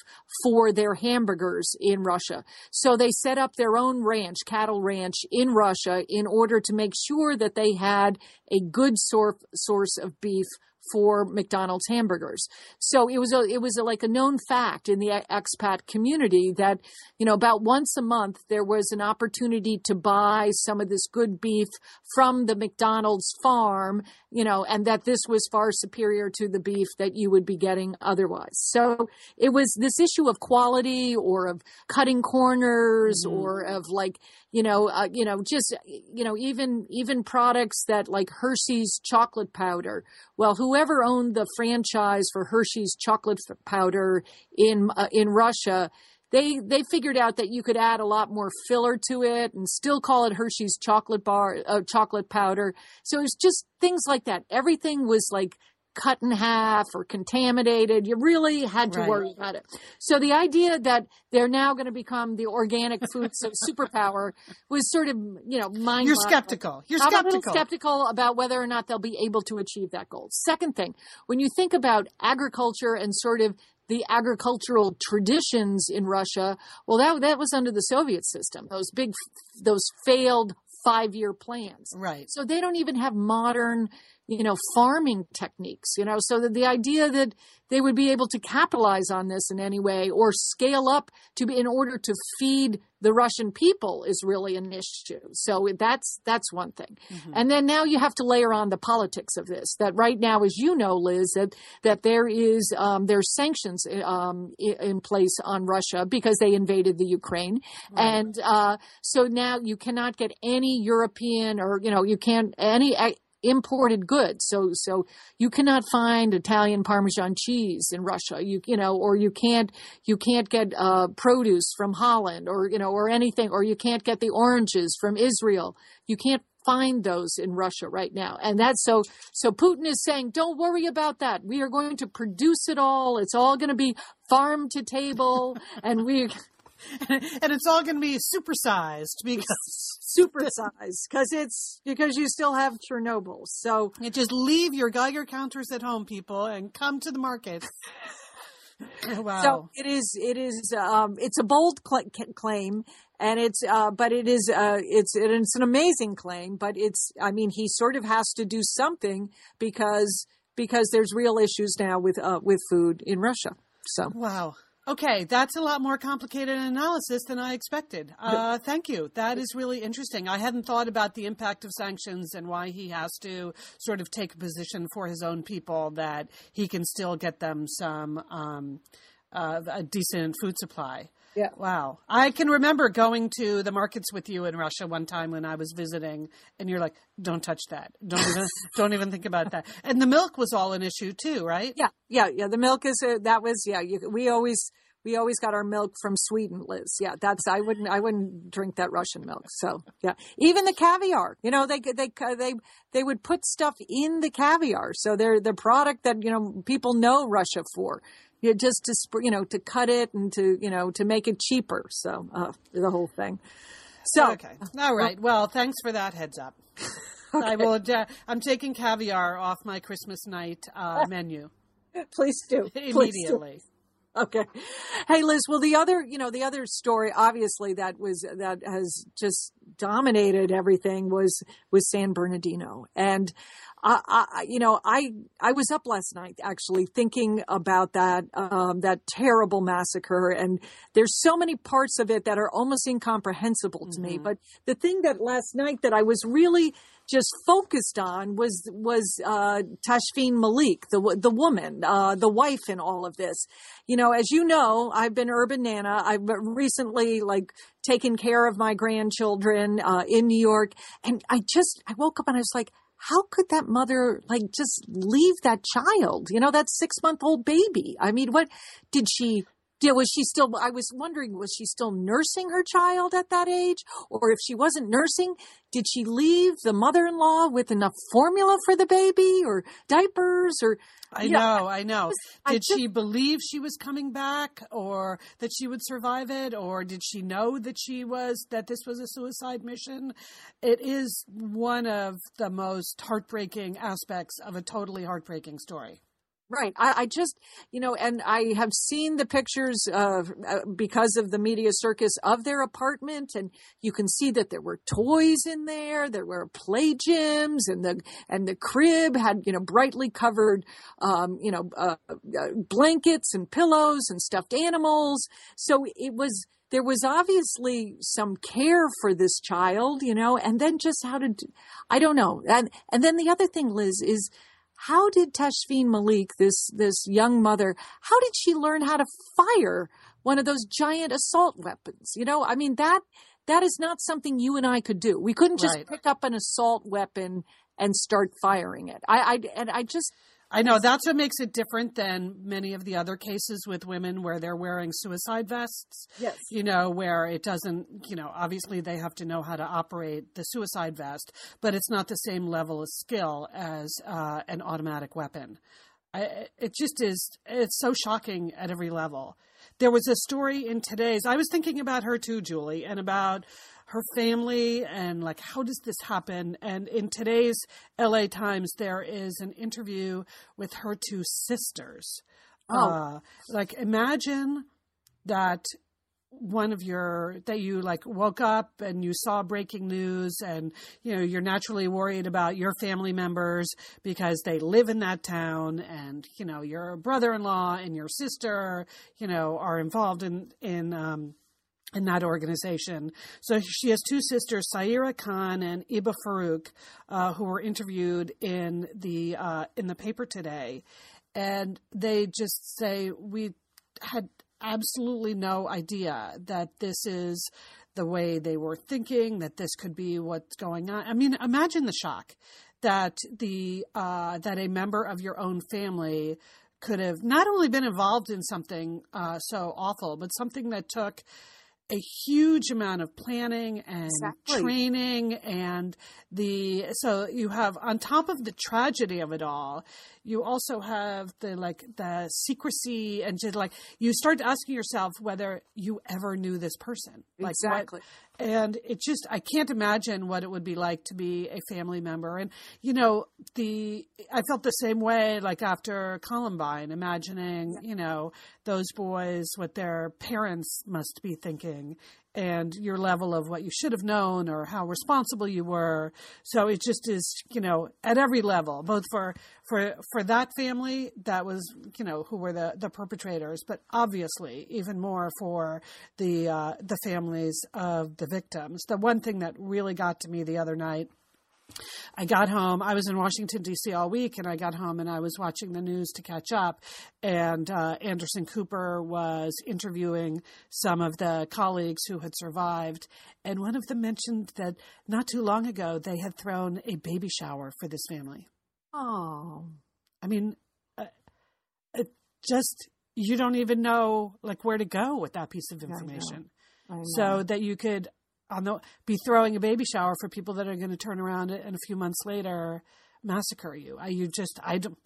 for their hamburgers in Russia. So they set up their own ranch, cattle ranch in Russia in order to make sure that they had a good sor- source of beef for McDonald's hamburgers. So it was a, it was a, like a known fact in the expat community that, you know, about once a month there was an opportunity to buy some of this good beef from the McDonald's farm, you know, and that this was far superior to the beef that you would be getting otherwise. So it was this issue of quality or of cutting corners mm-hmm. or of like, you know, uh, you know, just, you know, even, even products that like Hershey's chocolate powder. Well, whoever owned the franchise for Hershey's chocolate powder in, uh, in Russia, they, they figured out that you could add a lot more filler to it and still call it Hershey's chocolate bar, uh, chocolate powder. So it's just things like that. Everything was like, cut in half or contaminated. You really had to Right. worry about it. So the idea that they're now going to become the organic food su- <laughs> superpower was sort of, you know, mind. You're skeptical. You're I'm a skeptical. skeptical about whether or not they'll be able to achieve that goal. Second thing, when you think about agriculture and sort of the agricultural traditions in Russia, well, that that was under the Soviet system. Those big, those failed five year plans. Right. So they don't even have modern, you know, farming techniques, you know, so that the idea that they would be able to capitalize on this in any way or scale up to be in order to feed the Russian people is really an issue. So that's that's one thing. Mm-hmm. And then now you have to layer on the politics of this. That right now, as you know, Liz, that that there is um, there's sanctions um, in place on Russia because they invaded the Ukraine, and uh, so now you cannot get any European or you know you can't any. Imported goods. So so you cannot find italian parmesan cheese in russia. You you know or you can't you can't get uh, produce from holland or you know or anything or you can't get the oranges from israel. You can't find those in russia right now. And that's so so putin is saying don't worry about that. We are going to produce it all. It's all going to be farm to table and we <laughs> and it's all going to be supersized because <laughs> supersize because it's because you still have chernobyl so you just leave your Geiger counters at home, people, and come to the market. <laughs> wow. So it is. It is. Um, it's a bold cl- claim, and it's. Uh, but it is. Uh, it's. It's an amazing claim, but it's. I mean, he sort of has to do something because because there's real issues now with uh, with food in Russia. So Wow. Okay, that's a lot more complicated analysis than I expected. Uh, thank you. That is really interesting. I hadn't thought about the impact of sanctions and why he has to sort of take a position for his own people that he can still get them some um, uh, a decent food supply. Yeah. Wow. I can remember going to the markets with you in Russia one time when I was visiting, and you're like, "Don't touch that. Don't even <laughs> don't even think about that." And the milk was all an issue too, right? yeah, yeah, yeah. The milk is. Uh, that was. Yeah. You, we always. We always got our milk from Sweden, Liz. Yeah, that's I wouldn't I wouldn't drink that Russian milk. So yeah, even the caviar. You know, they they they they would put stuff in the caviar, so they're the product that you know people know Russia for. You know, just to sp- you know to cut it and to you know to make it cheaper. So uh, the whole thing. So Okay. All right. Well, thanks for that heads up. <laughs> I will. Uh, I'm taking caviar off my Christmas night uh, <laughs> menu please do Please do. immediately. Okay. Hey, Liz. Well, the other, you know, the other story, obviously, that was that has just dominated everything was was San Bernardino, and I, I you know, I I was up last night actually thinking about that um, that terrible massacre, and there's so many parts of it that are almost incomprehensible to me. But the thing that last night that I was really just focused on was was uh, Tashfeen Malik, the the woman, uh, the wife in all of this. You know, as you know, I've been urban nana. I've recently like taken care of my grandchildren uh, in New York, and I just I woke up and I was like. How could that mother like just leave that child? You know, that six month old baby. I mean, what did she yeah, was she still? I was wondering, was she still nursing her child at that age, or if she wasn't nursing, did she leave the mother-in-law with enough formula for the baby, or diapers, or? I you know, I know. I Did just- she believe she was coming back, or that she would survive it, or did she know that she was that this was a suicide mission? It is one of the most heartbreaking aspects of a totally heartbreaking story. Right. I, I just, you know, and I have seen the pictures uh, because of the media circus of their apartment, and you can see that there were toys in there. There were play gyms, and the and the crib had, you know, brightly covered, um, you know, uh, uh, blankets and pillows and stuffed animals. So it was there was obviously some care for this child, you know, and then just how to, I don't know, and and then the other thing, Liz, is how did Tashfeen Malik, this this young mother, how did she learn how to fire one of those giant assault weapons? You know, I mean that that is not something you and I could do. We couldn't just Right. pick up an assault weapon and start firing it. I, I and I just I know that's what makes it different than many of the other cases with women where they're wearing suicide vests. Yes. You know, where it doesn't, you know, obviously they have to know how to operate the suicide vest, but it's not the same level of skill as uh, an automatic weapon. I, it just is, it's so shocking at every level. There was a story in today's, I was thinking about her too, Julie, and about her family and like how does this happen and in today's la times there is an interview with her two sisters Oh. uh, like imagine that one of your that you like woke up and you saw breaking news and you know you're naturally worried about your family members because they live in that town and you know your brother-in-law and your sister you know are involved in in um in that organization. So she has two sisters, Saira Khan and Eba Farook, uh, who were interviewed in the uh, in the paper today, and they just say we had absolutely no idea that this is the way they were thinking, that this could be what's going on. I mean, imagine the shock that the uh, that a member of your own family could have not only been involved in something uh, so awful, but something that took a huge amount of planning and Exactly. training and the so you have on top of the tragedy of it all you also have the like the secrecy and just like you start asking yourself whether you ever knew this person like what- Exactly. And it just i can't imagine what it would be like to be a family member. And you know the i felt the same way like after columbine imagining you know those boys what their parents must be thinking and your level of what you should have known or how responsible you were. So it just is you know at every level both for for for that family that was you know who were the the perpetrators but obviously even more for the uh the families of the victims. The one thing that really got to me the other night I got home. I was in Washington D.C. all week, and I got home and I was watching the news to catch up. And uh, Anderson Cooper was interviewing some of the colleagues who had survived, and one of them mentioned that not too long ago they had thrown a baby shower for this family. Oh, I mean, uh, it just you don't even know like where to go with that piece of I know. information I know. so that you could on the be throwing a baby shower for people that are going to turn around and a few months later massacre you. I you just I don't.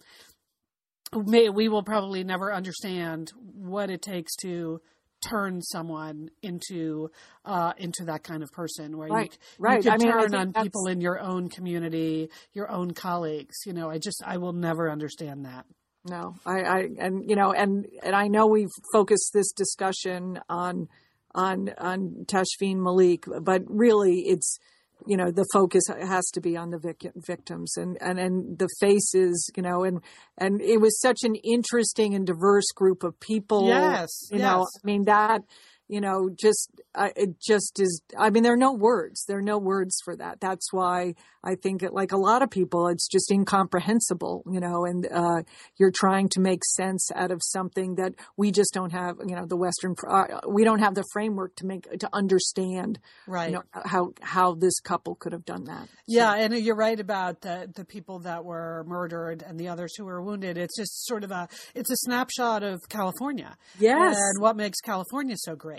May, we will probably never understand what it takes to turn someone into uh, into that kind of person where Right, you, right. you I can mean, I turn on that's- people in your own community, your own colleagues. You know, I just I will never understand that. No, I, I, and you know, and and I know we've focused this discussion on on on Tashfeen Malik, but really, it's you know the focus has to be on the vic- victims and, and and the faces, you know, and and it was such an interesting and diverse group of people. Yes, you know, yes. I mean that. You know, just uh, it just is. I mean, there are no words. There are no words for that. That's why I think, it, like a lot of people, it's just incomprehensible. You know, and uh, you're trying to make sense out of something that we just don't have you know the western uh, we don't have the framework to make to understand Right. you know how how this couple could have done that Yeah, and you're right about the the people that were murdered and the others who were wounded. It's just sort of a it's a snapshot of California. yes And what makes California so great.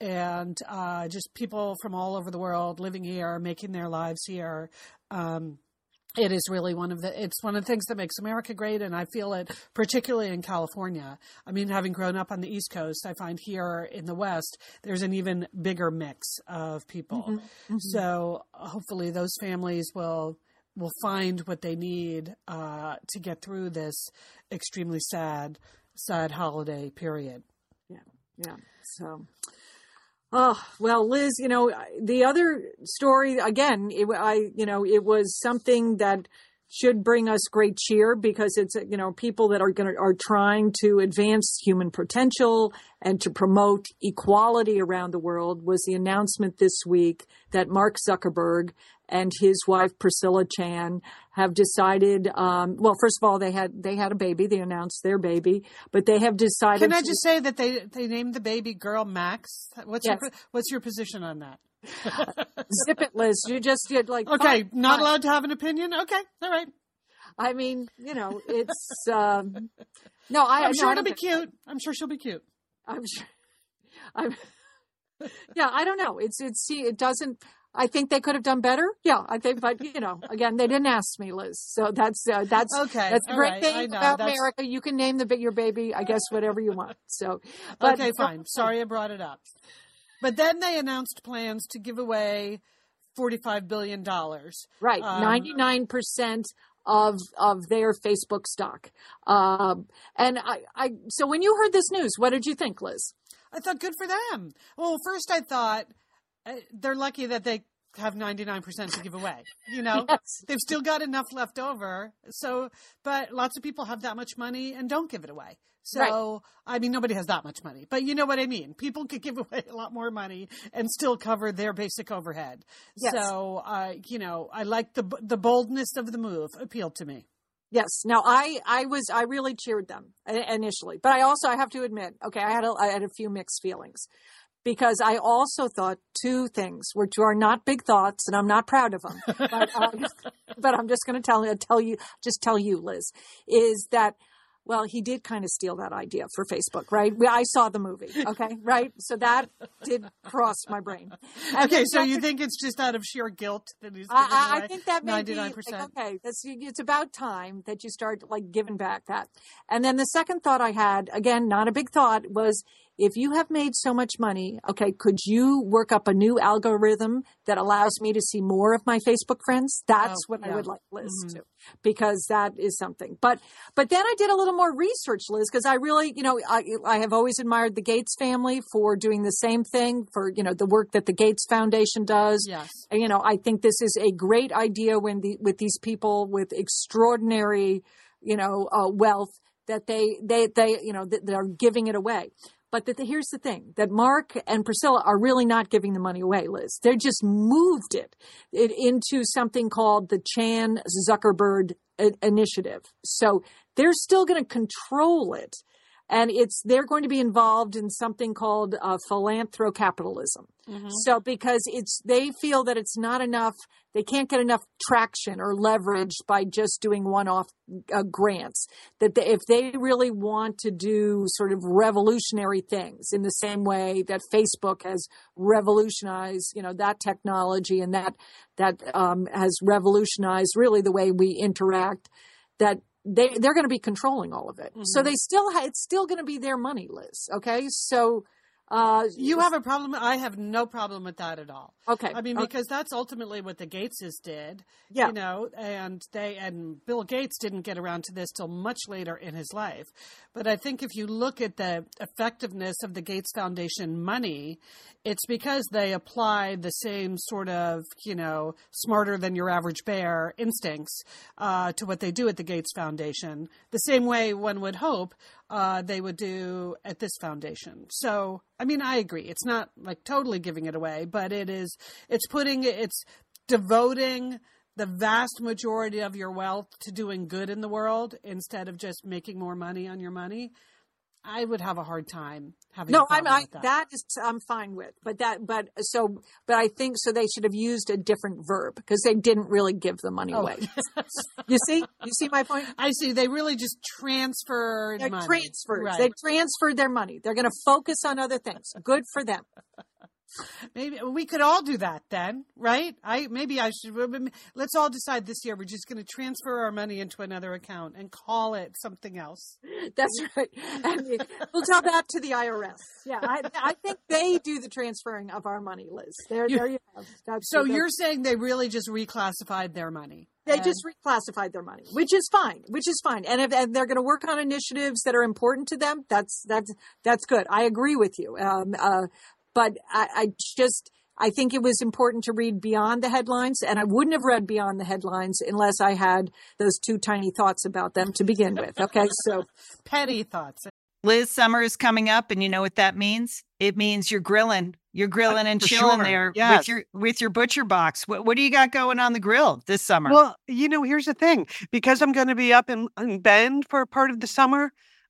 And uh, just people from all over the world living here, making their lives here. Um, it is really one of the it's one of the things that makes America great and I feel it particularly in California. I mean having grown up on the East Coast, I find here in the West there's an even bigger mix of people. So hopefully those families will will find what they need uh, to get through this extremely sad sad holiday period. Yeah yeah so oh well liz you know the other story again it, i you know it was something that should bring us great cheer because it's you know people that are going to are trying to advance human potential and to promote equality around the world was the announcement this week that Mark Zuckerberg and his wife Priscilla Chan have decided um, well first of all they had they had a baby they announced their baby but they have decided Can I to- just say that they they named the baby girl Max? What's your what's your position on that? <laughs> zip it liz you just did like Okay, fine, not fine. allowed to have an opinion. Okay, all right. I mean you know it's um no I I'm sure I it'll be cute. I'm sure she'll be cute. I'm sure. I'm. <laughs> Yeah, I don't know. It's it's see, it doesn't. I think they could have done better. Yeah, I think, but you know, again, they didn't ask me, Liz. So that's uh, that's Okay, that's the great right, thing about that's- America. You can name the your baby, I guess, whatever you want. So, but okay, fine. Sorry I brought it up. But then they announced plans to give away $45 billion. Right, Um, ninety nine percent of of their Facebook stock. Um, and I, I, so when you heard this news, what did you think, Liz? I thought, good for them. Well, first I thought they're lucky that they have 99% to give away. You know, <laughs> Yes. they've still got enough left over. So, but lots of people have that much money and don't give it away. So, I mean, nobody has that much money, but you know what I mean. People could give <laughs> away a lot more money and still cover their basic overhead. Yes. So, uh, you know, I like the the boldness of the move appealed to me. Yes. Now I I was I really cheered them initially, but I also I have to admit, okay, I had a, I had a few mixed feelings because I also thought two things, which are not big thoughts, and I'm not proud of them, but um, <laughs> but I'm just going to tell tell you just tell you, Liz, is that. Well, he did kind of steal that idea for Facebook, right? I saw the movie, okay, right? So that did cross my brain. And Okay, so you think it's just out of sheer guilt that he's I, I, think that may be 99%. like, okay. That's it's about time that you start like giving back that. And then the second thought I had, again, not a big thought, was if you have made so much money, okay, could you work up a new algorithm that allows me to see more of my Facebook friends? That's Oh, what I would like Liz Mhm. to, because that is something. But but then I did a little more research, Liz, because I really, you know, I I have always admired the Gates family for doing the same thing for you know the work that the Gates Foundation does Yes. and, you know, I think this is a great idea when the with these people with extraordinary, you know, uh, wealth that they they they you know that they're giving it away. But that here's the thing: that Mark and Priscilla are really not giving the money away, Liz. They just moved it, it into something called the Chan Zuckerberg Initiative. So they're still going to control it, and it's they're going to be involved in something called uh, philanthrocapitalism. So because it's they feel that it's not enough, they can't get enough traction or leverage by just doing one-off uh, grants. That they, if they really want to do sort of revolutionary things in the same way that Facebook has revolutionized, you know, that technology and that that um, has revolutionized really the way we interact. That they they're going to be controlling all of it. So mm-hmm. they still ha- it's still going to be their money, Liz. Okay, so. Uh, You have a problem. I have no problem with that at all. okay. I mean, okay. because that's ultimately what the Gateses did. Yeah. You know, and they and Bill Gates didn't get around to this till much later in his life. But I think if you look at the effectiveness of the Gates Foundation money, it's because they apply the same sort of, you know, smarter than your average bear instincts uh, to what they do at the Gates Foundation, the same way one would hope uh, they would do at this foundation. So, I mean, I agree. It's not like totally giving it away, but it is. It's putting. It's devoting the vast majority of your wealth to doing good in the world instead of just making more money on your money. I would have a hard time having. No, I'm I, that. that is I'm fine with, but that but so but I think so they should have used a different verb because they didn't really give the money Oh. away. <laughs> you see, you see my point. I see. They really just transferred They're transferred. Right. They transferred their money. They're going to focus on other things. Good for them. <laughs> Maybe we could all do that then, right? I maybe I should. Let's all decide this year we're just going to transfer our money into another account and call it something else. <laughs> That's right. We'll tell that to the IRS. Yeah, I, I think they do the transferring of our money, Liz. There, You- there you have. That's, So that's- you're saying they really just reclassified their money? They And- just reclassified their money, which is fine, which is fine. And if and they're going to work on initiatives that are important to them, that's that's that's good. I agree with you. Um, uh, but I, I just I think it was important to read beyond the headlines, and I wouldn't have read beyond the headlines unless I had those two tiny thoughts about them to begin with. Okay, so petty thoughts. Liz, summer is coming up, and you know what that means? It means you're grilling. You're grilling and for chilling sure. there Yes. with your with your butcher box. What what do you got going on the grill this summer? Well, you know, here's the thing. Because I'm going to be up in, in Bend for part of the summer,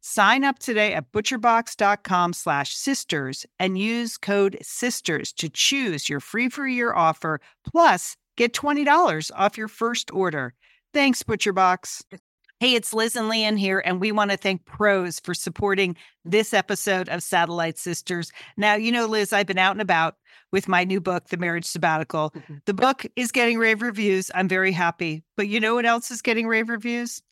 Sign up today at butcherbox.com slash sisters and use code SISTERS to choose your free for year offer, plus get $20 off your first order. Thanks, ButcherBox. Hey, it's Liz and Lian here, and we want to thank Prose for supporting this episode of Satellite Sisters. Now, you know, Liz, I've been out and about with my new book, The Marriage Sabbatical. Mm-hmm. The book is getting rave reviews. I'm very happy. But you know what else is getting rave reviews?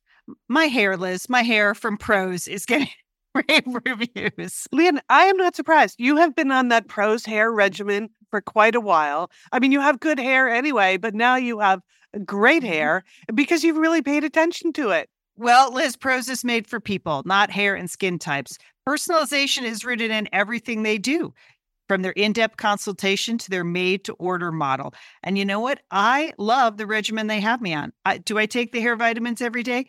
My hair, Liz, my hair from Prose is getting <laughs> rave reviews. Lian, I am not surprised. You have been on that Prose hair regimen for quite a while. I mean, you have good hair anyway, but now you have great Mm-hmm. hair because you've really paid attention to it. Well, Liz, Prose is made for people, not hair and skin types. Personalization is rooted in everything they do, from their in depth consultation to their made to order model. And you know what? I love the regimen they have me on. I, do I take the hair vitamins every day?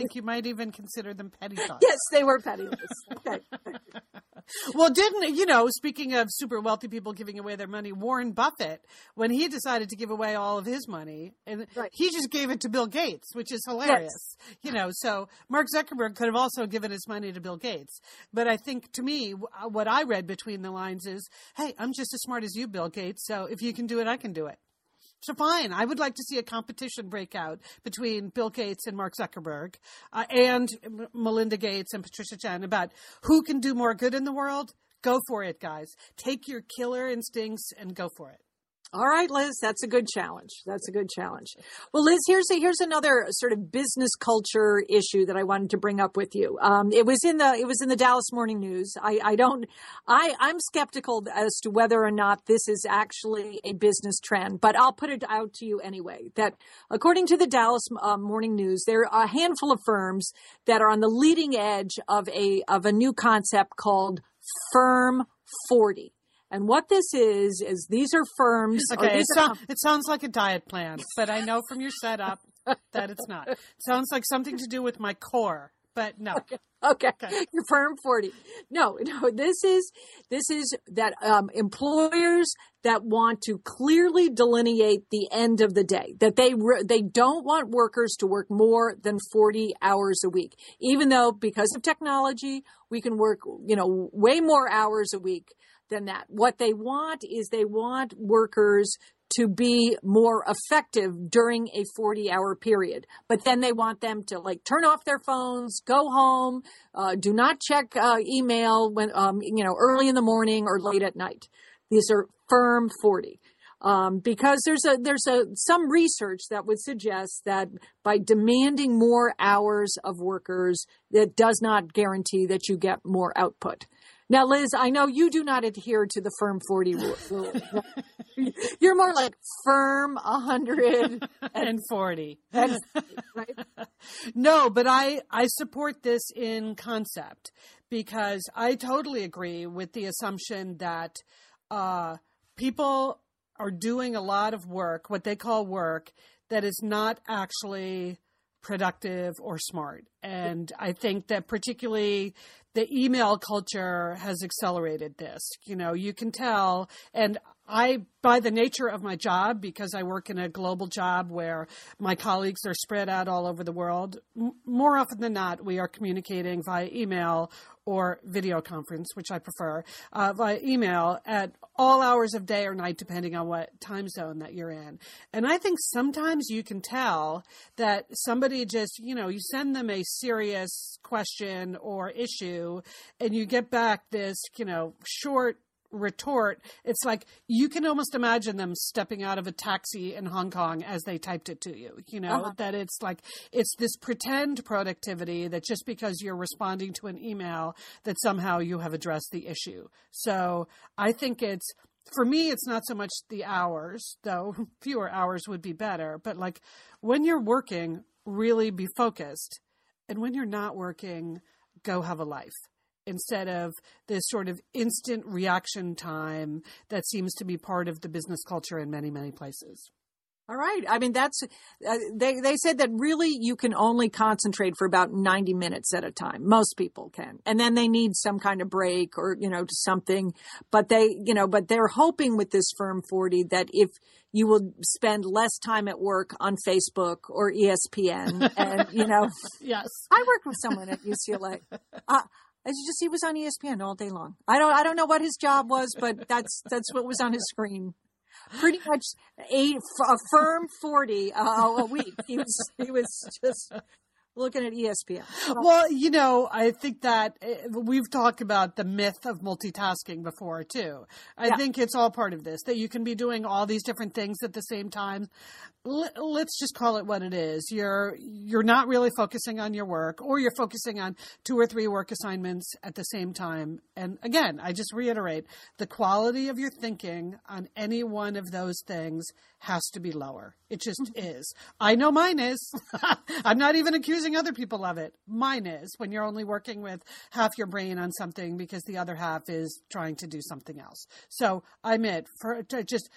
I think you might even consider them petty <laughs> thoughts. Yes, they were petty. Okay. <laughs> Well, didn't you know? Speaking of super wealthy people giving away their money, Warren Buffett, when he decided to give away all of his money, and Right. he just gave it to Bill Gates, which is hilarious. You know, so Mark Zuckerberg could have also given his money to Bill Gates. But I think, to me, uh, what I read between the lines is, "Hey, I'm just as smart as you, Bill Gates. So if you can do it, I can do it." So fine, I would like to see a competition break out between Bill Gates and Mark Zuckerberg, uh, and M- Melinda Gates and Patricia Chan about who can do more good in the world. Go for it, guys. Take your killer instincts and go for it. All right, Liz, that's a good challenge. That's a good challenge. Well, Liz, here's a, here's another sort of business culture issue that I wanted to bring up with you. Um, it was in the it was in the Dallas Morning News. I, I don't I I'm skeptical as to whether or not this is actually a business trend, but I'll put it out to you anyway. That according to the Dallas uh, Morning News, there are a handful of firms that are on the leading edge of a of a new concept called Firm Forty. And what this is is these are firms. Okay, it, so, it sounds like a diet plan, but I know from your setup <laughs> that it's not. It sounds like something to do with my core, but no. Okay. Okay. <laughs> You're firm 40. No, no, this is, this is that, um, employers that want to clearly delineate the end of the day, that they, re- they don't want workers to work more than 40 hours a week, even though because of technology, we can work, you know, way more hours a week than that. What they want is they want workers to be more effective during a 40 hour period. But then they want them to like turn off their phones, go home, uh, do not check uh, email when, um, you know, early in the morning or late at night. These are firm 40. Um, because there's a there's a some research that would suggest that by demanding more hours of workers, that does not guarantee that you get more output. Now, Liz, I know you do not adhere to the firm 40 rule. <laughs> You're more like firm 100 <laughs> and 40. <laughs> right? No, but I, I support this in concept because I totally agree with the assumption that uh, people are doing a lot of work, what they call work, that is not actually productive or smart. And I think that particularly the email culture has accelerated this. You know, you can tell, and I, by the nature of my job, because I work in a global job where my colleagues are spread out all over the world, m- more often than not, we are communicating via email or video conference, which I prefer, uh, via email at all hours of day or night, depending on what time zone that you're in. And I think sometimes you can tell that somebody just, you know, you send them a serious question or issue and you get back this, you know, short retort, it's like you can almost imagine them stepping out of a taxi in Hong Kong as they typed it to you. You know, uh-huh. that it's like it's this pretend productivity that just because you're responding to an email that somehow you have addressed the issue. So I think it's for me it's not so much the hours, though <laughs> fewer hours would be better, but like when you're working, really be focused. And when you're not working, go have a life instead of this sort of instant reaction time that seems to be part of the business culture in many, many places. All right. I mean, that's, uh, they, they said that really you can only concentrate for about 90 minutes at a time. Most people can. And then they need some kind of break or, you know, something. But they, you know, but they're hoping with this Firm 40 that if you will spend less time at work on Facebook or ESPN and, you know. <laughs> yes. I worked with someone at UCLA. Uh, as you just he was on ESPN all day long. I don't I don't know what his job was, but that's that's what was on his screen. Pretty much a, a firm forty uh, a week. He was he was just looking at ESPN. Well, you know, I think that eh, we've talked about the myth of multitasking before too. I yeah. think it's all part of this that you can be doing all these different things at the same time. Let's just call it what it is. You're you're not really focusing on your work or you're focusing on two or three work assignments at the same time. And again, I just reiterate, the quality of your thinking on any one of those things has to be lower. It just mm-hmm. is. I know mine is. <laughs> I'm not even accusing other people of it. Mine is when you're only working with half your brain on something because the other half is trying to do something else. So I admit, for just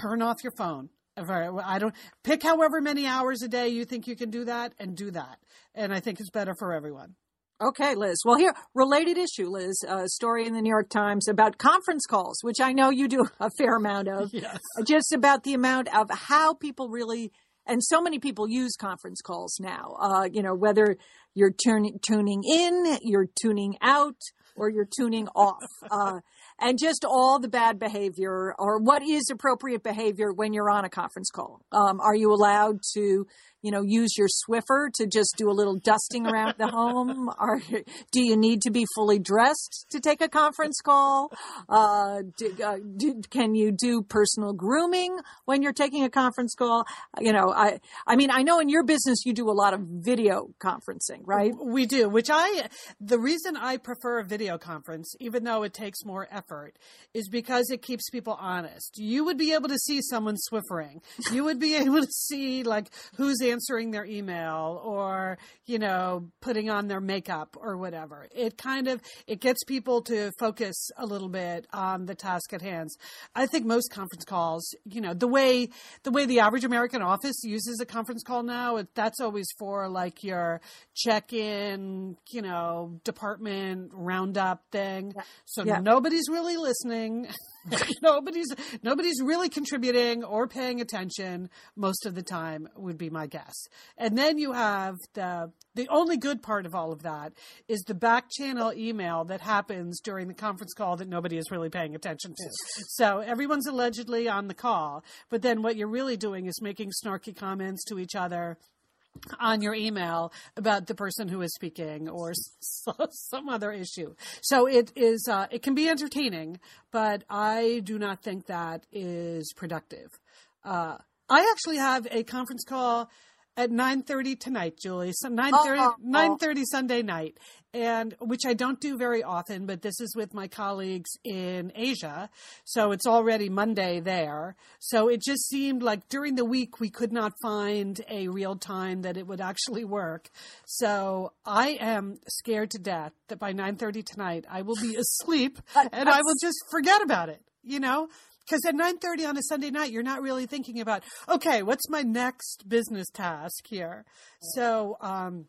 turn off your phone. I don't pick however many hours a day you think you can do that and do that. And I think it's better for everyone. Okay, Liz. Well, here, related issue, Liz, a story in the New York Times about conference calls, which I know you do <laughs> a fair amount of. Yes. Just about the amount of how people really, and so many people use conference calls now. Uh, you know, whether you're turn, tuning in, you're tuning out, or you're tuning off. Uh, and just all the bad behavior or what is appropriate behavior when you're on a conference call. Um, are you allowed to you know, use your Swiffer to just do a little dusting around the home? <laughs> Or do you need to be fully dressed to take a conference call? Uh, do, uh, do, can you do personal grooming when you're taking a conference call? You know, I, I mean, I know in your business you do a lot of video conferencing, right? We do, which I, the reason I prefer a video conference, even though it takes more effort, is because it keeps people honest. You would be able to see someone Swiffering. You would be <laughs> able to see like who's answering answering their email or, you know, putting on their makeup or whatever. It kind of, it gets people to focus a little bit on the task at hand. I think most conference calls, you know, the way, the way the average American office uses a conference call now, that's always for like your check in, you know, department roundup thing. Yeah. So yeah. nobody's really listening. <laughs> <laughs> nobody's nobody's really contributing or paying attention most of the time would be my guess. And then you have the the only good part of all of that is the back channel email that happens during the conference call that nobody is really paying attention to. So everyone's allegedly on the call, but then what you're really doing is making snarky comments to each other on your email about the person who is speaking or <laughs> some other issue. So it is uh, it can be entertaining, but I do not think that is productive. Uh, I actually have a conference call at 9:30 tonight, Julie. So 9:30 9:30 Sunday night. And which I don't do very often, but this is with my colleagues in Asia. So it's already Monday there. So it just seemed like during the week we could not find a real time that it would actually work. So I am scared to death that by 9:30 tonight I will be <laughs> asleep and I will just forget about it, you know? Because at 9.30 on a sunday night you're not really thinking about okay what's my next business task here? So um,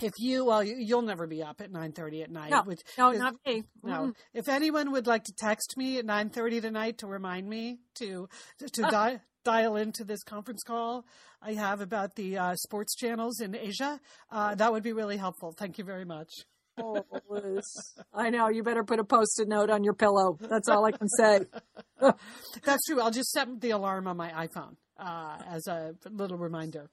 if you well you'll never be up at 9.30 at night no, which no is, not me. no. If anyone would like to text me at 9.30 tonight to remind me to to, to di- dial into this conference call i have about the uh, sports channels in asia uh, that would be really helpful. Thank you very much Oh, Liz. I know. You better put a post-it note on your pillow. That's all I can say. <laughs> that's true i'll just set the alarm on my iphone uh, as a little reminder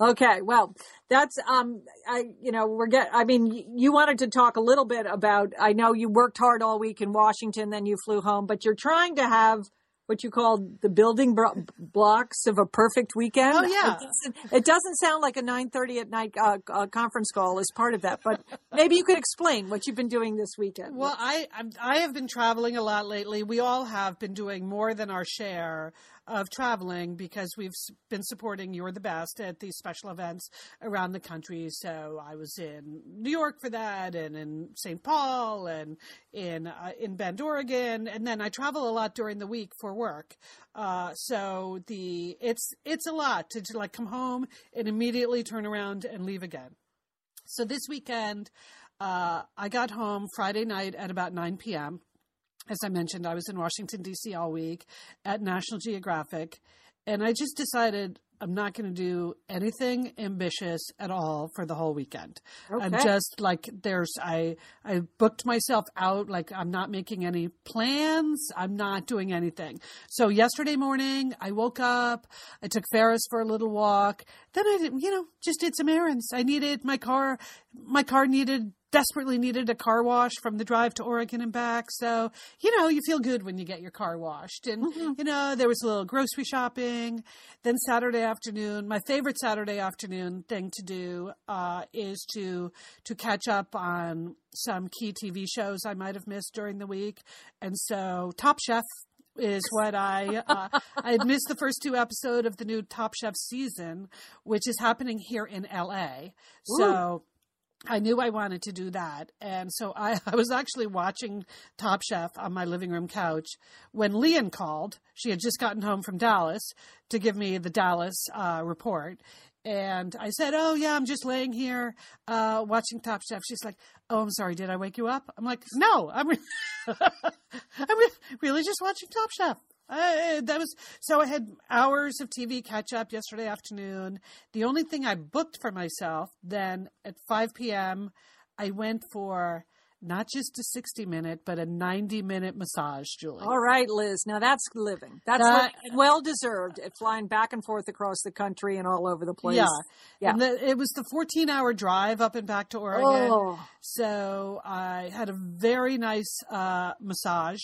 Okay, well, that's um, I you know we're get. I mean, you wanted to talk a little bit about. I know you worked hard all week in Washington, then you flew home, but you're trying to have what you call the building bro- blocks of a perfect weekend. Oh, yeah. it doesn't, it doesn't sound like a 9:30 at night uh, uh, conference call is part of that, but maybe you could explain what you've been doing this weekend. Well, I I'm- I have been traveling a lot lately. We all have been doing more than our share of traveling because we've been supporting You're the Best at these special events around the country. So I was in New York for that, and in St. Paul, and in uh, in Bend, Oregon, and then I travel a lot during the week for work. Uh, so the it's it's a lot to, to like come home and immediately turn around and leave again. So this weekend, uh, I got home Friday night at about 9 p.m. As I mentioned, I was in Washington, D.C. all week at National Geographic, and I just decided I'm not going to do anything ambitious at all for the whole weekend. I'm just like there's I I booked myself out like I'm not making any plans. I'm not doing anything. So yesterday morning I woke up, I took Ferris for a little walk. Then I did, you know, just did some errands. I needed my car my car needed desperately needed a car wash from the drive to Oregon and back. So, you know, you feel good when you get your car washed. And, you know, there was a little grocery shopping. Then Saturday afternoon, my favorite Saturday afternoon thing to do uh, is to to catch up on some key TV shows I might have missed during the week. And so Top Chef is what I uh, I had missed the first two episodes of the new Top Chef season, which is happening here in LA. So I knew I wanted to do that. And so I, <laughs> I was actually watching Top Chef on my living room couch when Lian called. She had just gotten home from Dallas to give me the Dallas uh, report. And I said, Oh, yeah, I'm just laying here uh, watching Top Chef. She's like, Oh, I'm sorry. Did I wake you up? I'm like, No, I'm, re- <laughs> I'm re- really just watching Top Chef. Uh, that was so I had hours of TV catch up yesterday afternoon. The only thing I booked for myself then at 5 p.m. I went for not just a 60 minute but a 90 minute massage, Julie. All right, Liz. Now that's living. That's That- well deserved. At flying back and forth across the country and all over the place. Yeah. Yeah. And the, it was the 14 hour drive up and back to Oregon. Oh. So I had a very nice uh, massage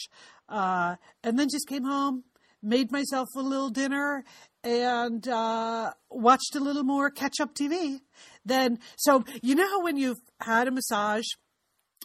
uh, and then just came home, made myself a little dinner, and uh, watched a little more catch up TV. Then, so you know how when you've had a massage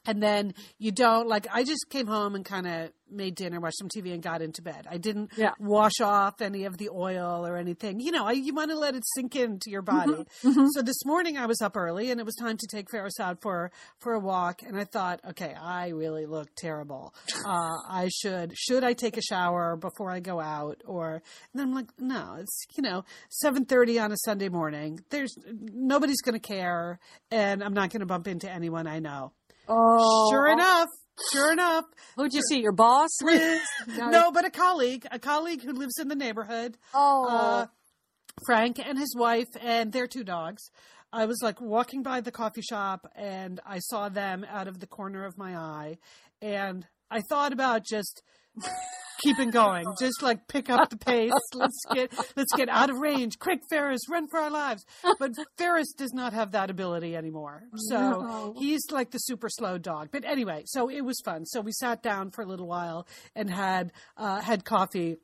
and then you don't like i just came home and kind of made dinner watched some tv and got into bed. I didn't Yeah. wash off any of the oil or anything. You know I, you want to let it sink into your body. So this morning i was up early and it was time to take ferris out for for a walk and i thought okay i really look terrible. <laughs> Uh, i should should i take a shower before i go out? Or and then i'm like no it's you know 7.30 on a sunday morning. There's nobody's going to care and i'm not going to bump into anyone i know Oh. Sure enough, Sure enough, Who'd you see? Your boss, <laughs> Liz? <laughs> no, but a colleague, a colleague who lives in the neighborhood. Oh, uh, Frank and his wife and their two dogs. I was like walking by the coffee shop and I saw them out of the corner of my eye. And I thought about just keeping going, just like pick up the pace. Let's get, let's get out of range. Quick, Ferris, run for our lives. But Ferris does not have that ability anymore. So No. he's like the super slow dog. But anyway, so it was fun. So we sat down for a little while and had, uh, had coffee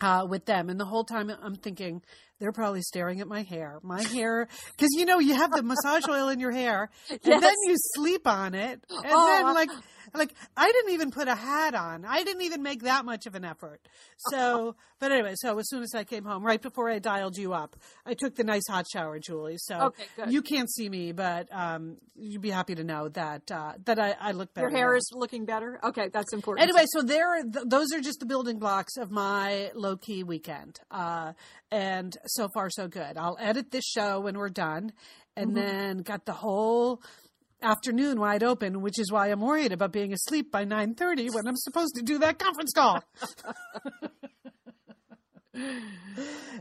uh, with them. And the whole time I'm thinking, they're probably staring at my hair. My hair, because you know, you have the massage oil in your hair and then you sleep on it. And Oh, then, like, like I didn't even put a hat on. I didn't even make that much of an effort. So, <laughs> but anyway, so as soon as I came home, right before I dialed you up, I took the nice hot shower, Julie. So Okay, you can't see me, but um, you'd be happy to know that uh, that I, I look better. your hair now. is looking better. Okay, that's important. Anyway, so there, th- those are just the building blocks of my low key weekend, uh, and so far so good. I'll edit this show when we're done, and then got the whole afternoon wide open, which is why I'm worried about being asleep by nine thirty when I'm supposed to do that conference call. <laughs>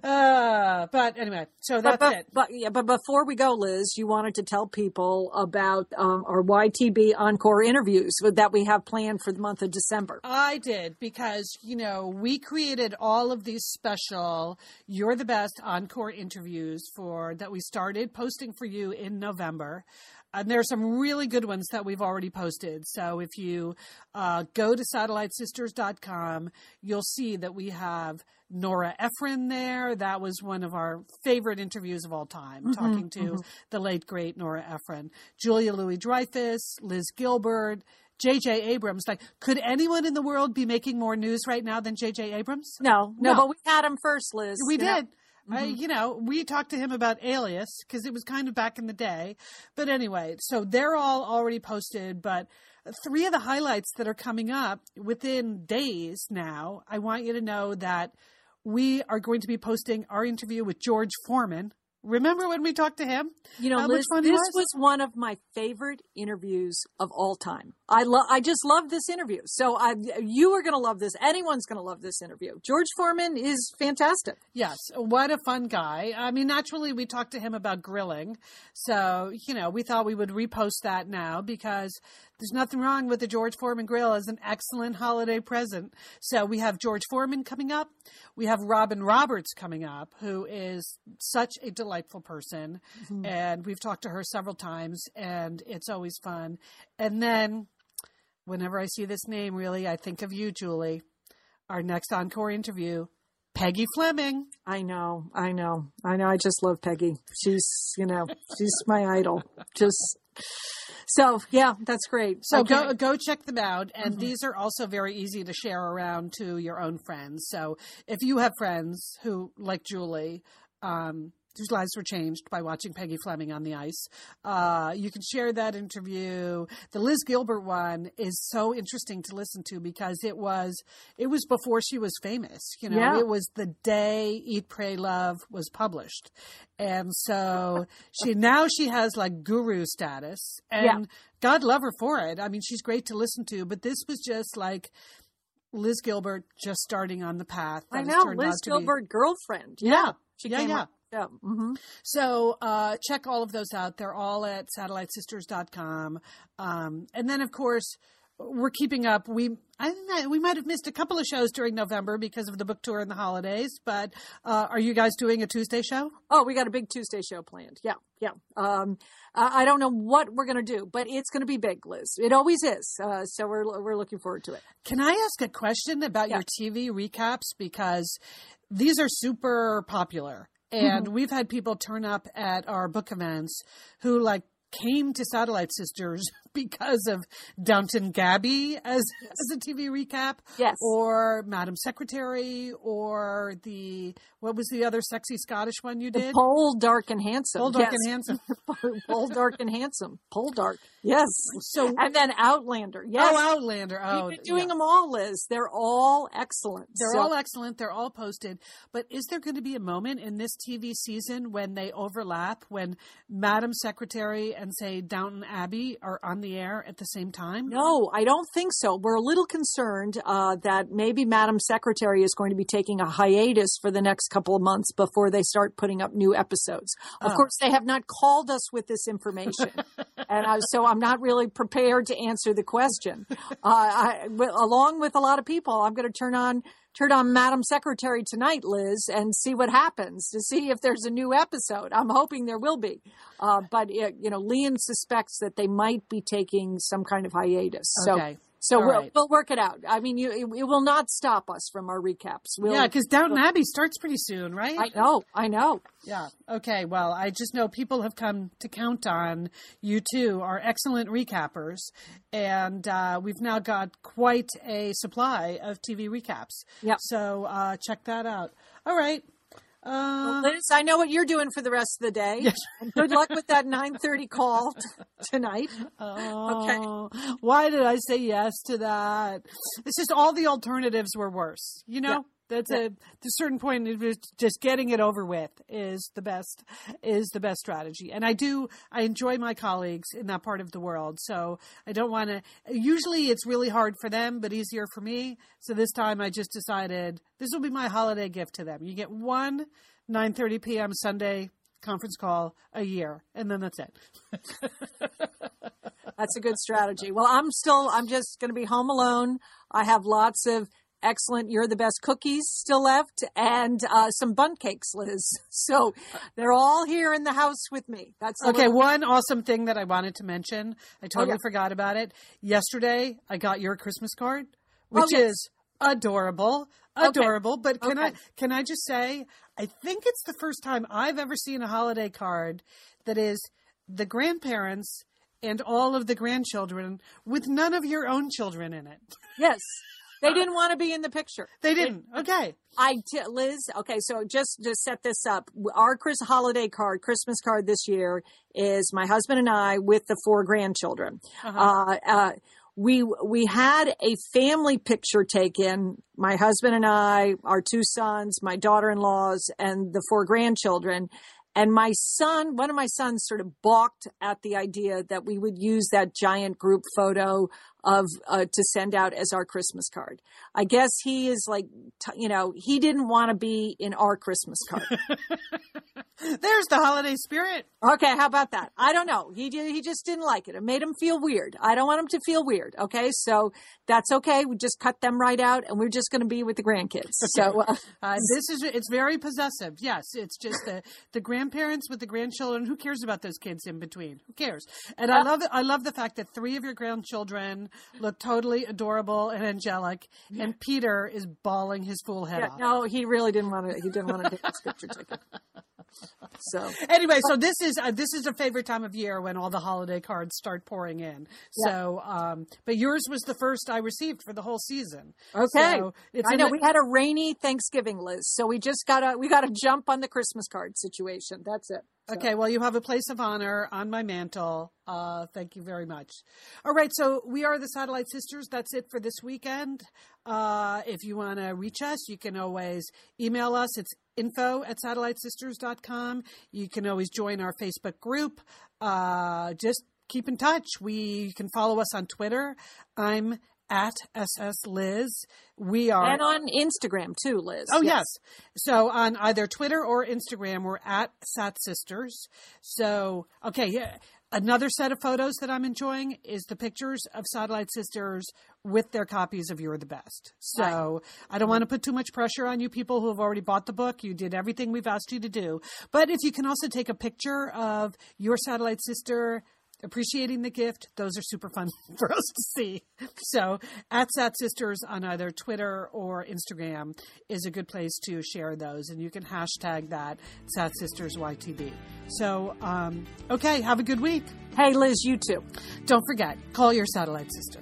uh, but anyway, so that's but, it. but yeah, but before we go, Liz, you wanted to tell people about um, our YTB encore interviews that we have planned for the month of December. I did because, you know, we created all of these special You're the Best encore interviews for that we started posting for you in November. And there are some really good ones that we've already posted. So if you uh, go to satellitesisters.com, you'll see that we have Nora Ephron there. That was one of our favorite interviews of all time, talking to the late, great Nora Ephron. Julia Louis Dreyfus, Liz Gilbert, J.J. Abrams. Like, could anyone in the world be making more news right now than J.J. Abrams? No, no, No. but we had him first, Liz. We did. know. Did. I, mm-hmm. you know, we talked to him about Alias because it was kind of back in the day. But anyway, so they're all already posted. But three of the highlights that are coming up within days now, I want you to know that we are going to be posting our interview with George Foreman. Remember when we talked to him? You know, Uh, Liz, which one he this was? was one of my favorite interviews of all time. I love, I just love this interview. So I, you are going to love this. Anyone's going to love this interview. George Foreman is fantastic. Yes, what a fun guy. I mean, naturally, we talked to him about grilling. So, you know, we thought we would repost that now because there's nothing wrong with the George Foreman grill as an excellent holiday present. So, we have George Foreman coming up. We have Robin Roberts coming up, who is such a delightful person. Mm-hmm. And we've talked to her several times, and it's always fun. And then, whenever I see this name, really, I think of you, Julie. Our next encore interview, Peggy Fleming. I know, I know, I know. I just love Peggy. She's, you know, she's my idol. Just so, yeah, that's great. So Okay. go go check them out, and these are also very easy to share around to your own friends. So if you have friends who, like Julie, um, whose lives were changed by watching Peggy Fleming on the ice, uh, you can share that interview. The Liz Gilbert one is so interesting to listen to because it was it was before she was famous. You know, Yeah. it was the day Eat, Pray, Love was published, and so <laughs> she now she has like guru status and. Yeah. God love her for it. I mean, she's great to listen to, but this was just like Liz Gilbert just starting on the path. I know Liz to be- Gilbert, girlfriend. Yeah. she Yeah, came yeah. up. Yeah. hmm So uh, check all of those out. They're all at satellitesisters.com. Um, and then, of course, we're keeping up. We I think that we might have missed a couple of shows during November because of the book tour and the holidays. But uh, are you guys doing a Tuesday show? Oh, we got a big Tuesday show planned. Yeah, yeah. Um, I I don't know what we're going to do, but it's going to be big, Liz. It always is. Uh, so we're we're looking forward to it. Can I ask a question about Yeah. your TV recaps? Because these are super popular. And Mm-hmm. we've had people turn up at our book events who like came to Satellite Sisters because of Downton Gabby as, as a TV recap. Yes. Or Madam Secretary or the, what was the other sexy Scottish one you did? Bold, dark, and handsome. Bold, Dark, yes. and Handsome. <laughs> Bold, dark, and handsome. Bold, dark. Yes. So, And then Outlander. Yes. oh, Outlander. Oh, We've been doing yeah. them all, Liz. They're all excellent. They're So- all excellent. They're all posted. But is there going to be a moment in this TV season when they overlap, when Madam Secretary and say Downton Abbey are on the air at the same time? No, I don't think so. We're a little concerned uh, that maybe Madam Secretary is going to be taking a hiatus for the next couple of months before they start putting up new episodes. Of Oh. course, they have not called us with this information, <laughs> and I, so I'm not really prepared to answer the question. Uh, I, along with a lot of people, I'm going to turn on turn on Madam Secretary tonight, Liz, and see what happens to see if there's a new episode. I'm hoping there will be, uh, but uh, you know, Lian suspects that they might be taking some kind of hiatus. Okay. All we'll, right. we'll work it out. I mean, you, it, it will not stop us from our recaps. We'll, yeah, because Downton Abbey starts pretty soon, right? I know, I know. Yeah. Okay. Well, I just know people have come to count on you two are excellent recappers, and uh, we've now got quite a supply of TV recaps. Yep. So uh, check that out. All right. Uh, Liz, I know what you're doing for the rest of the day. And good luck with that <laughs> 9:30 call t- tonight. oh, Why did I say yes to that? It's just all the alternatives were worse. You know. Yeah. That's Yeah. a, at a certain point. Just getting it over with is the best is the best strategy. And I do I enjoy my colleagues in that part of the world. So I don't want to. Usually it's really hard for them, but easier for me. So this time I just decided this will be my holiday gift to them. You get one 9:30 p.m. Sunday conference call a year, and then that's it. <laughs> That's a good strategy. Well, I'm still, I'm just going to be home alone. I have lots of excellent, you're the best cookies still left and uh, some Bundt cakes, Liz. <laughs> So they're all here in the house with me. That's Okay, little- one awesome thing that I wanted to mention. I totally yeah. forgot about it. Yesterday, I got your Christmas card, which Oh, yes. is adorable. Okay. Adorable. But can I can I just say I think it's the first time I've ever seen a holiday card that is the grandparents and all of the grandchildren with none of your own children in it. Yes. They didn't want to be in the picture. They didn't. Okay. I t- Liz. Okay, so just to set this up, our Chris holiday card, Christmas card this year is my husband and I with the four grandchildren. Uh-huh. Uh, uh, we we had a family picture taken. My husband and I, our two sons, my daughter-in-laws, and the four grandchildren. And my son, one of my sons, sort of balked at the idea that we would use that giant group photo of uh, to send out as our Christmas card. I guess he is like, you know, he didn't want to be in our Christmas card. <laughs> There's the holiday spirit. Okay, how about that? I don't know. He he just didn't like it. It made him feel weird. I don't want him to feel weird. Okay, so that's okay. We just cut them right out, and we're just going to be with the grandkids. So <laughs> uh, Uh, <laughs> this is it's very possessive. Yes, it's just the the grandparents with the grandchildren. Who cares about those kids in between? Who cares? And I love I love the fact that three of your grandchildren look totally adorable and angelic, and Peter is bawling his fool head yeah, off. no, he really didn't want to. He didn't want to take this picture ticket. <laughs> So Anyway, so this is uh, this is a favorite time of year when all the holiday cards start pouring in. So, um, but yours was the first I received for the whole season. okay, So it's I know the- we had a rainy Thanksgiving, Liz. So we just gotta we gotta jump on the Christmas card situation. That's it. Okay, well, you have a place of honor on my mantle. Uh, thank you very much. All right, so we are the Satellite Sisters. That's it for this weekend. Uh, if you want to reach us, you can always email us. It's info at satellitesisters.com. You can always join our Facebook group. Uh, just keep in touch. We you can follow us on Twitter. I'm at SS Liz. We are And on Instagram too, Liz. Oh yes. So on either Twitter or Instagram, we're at Sat Sisters. So okay, yeah. Another set of photos that I'm enjoying is the pictures of Satellite Sisters with their copies of You're the Best. So I don't want to put too much pressure on you people who have already bought the book. You did everything we've asked you to do. But if you can also take a picture of your Satellite Sister appreciating the gift. Those are super fun <laughs> for us to see. So, at Sat Sisters on either Twitter or Instagram is a good place to share those, and you can hashtag that Sat Sisters YTB. So, um, okay, have a good week. Hey, Liz, you too. Don't forget, call your satellite sister.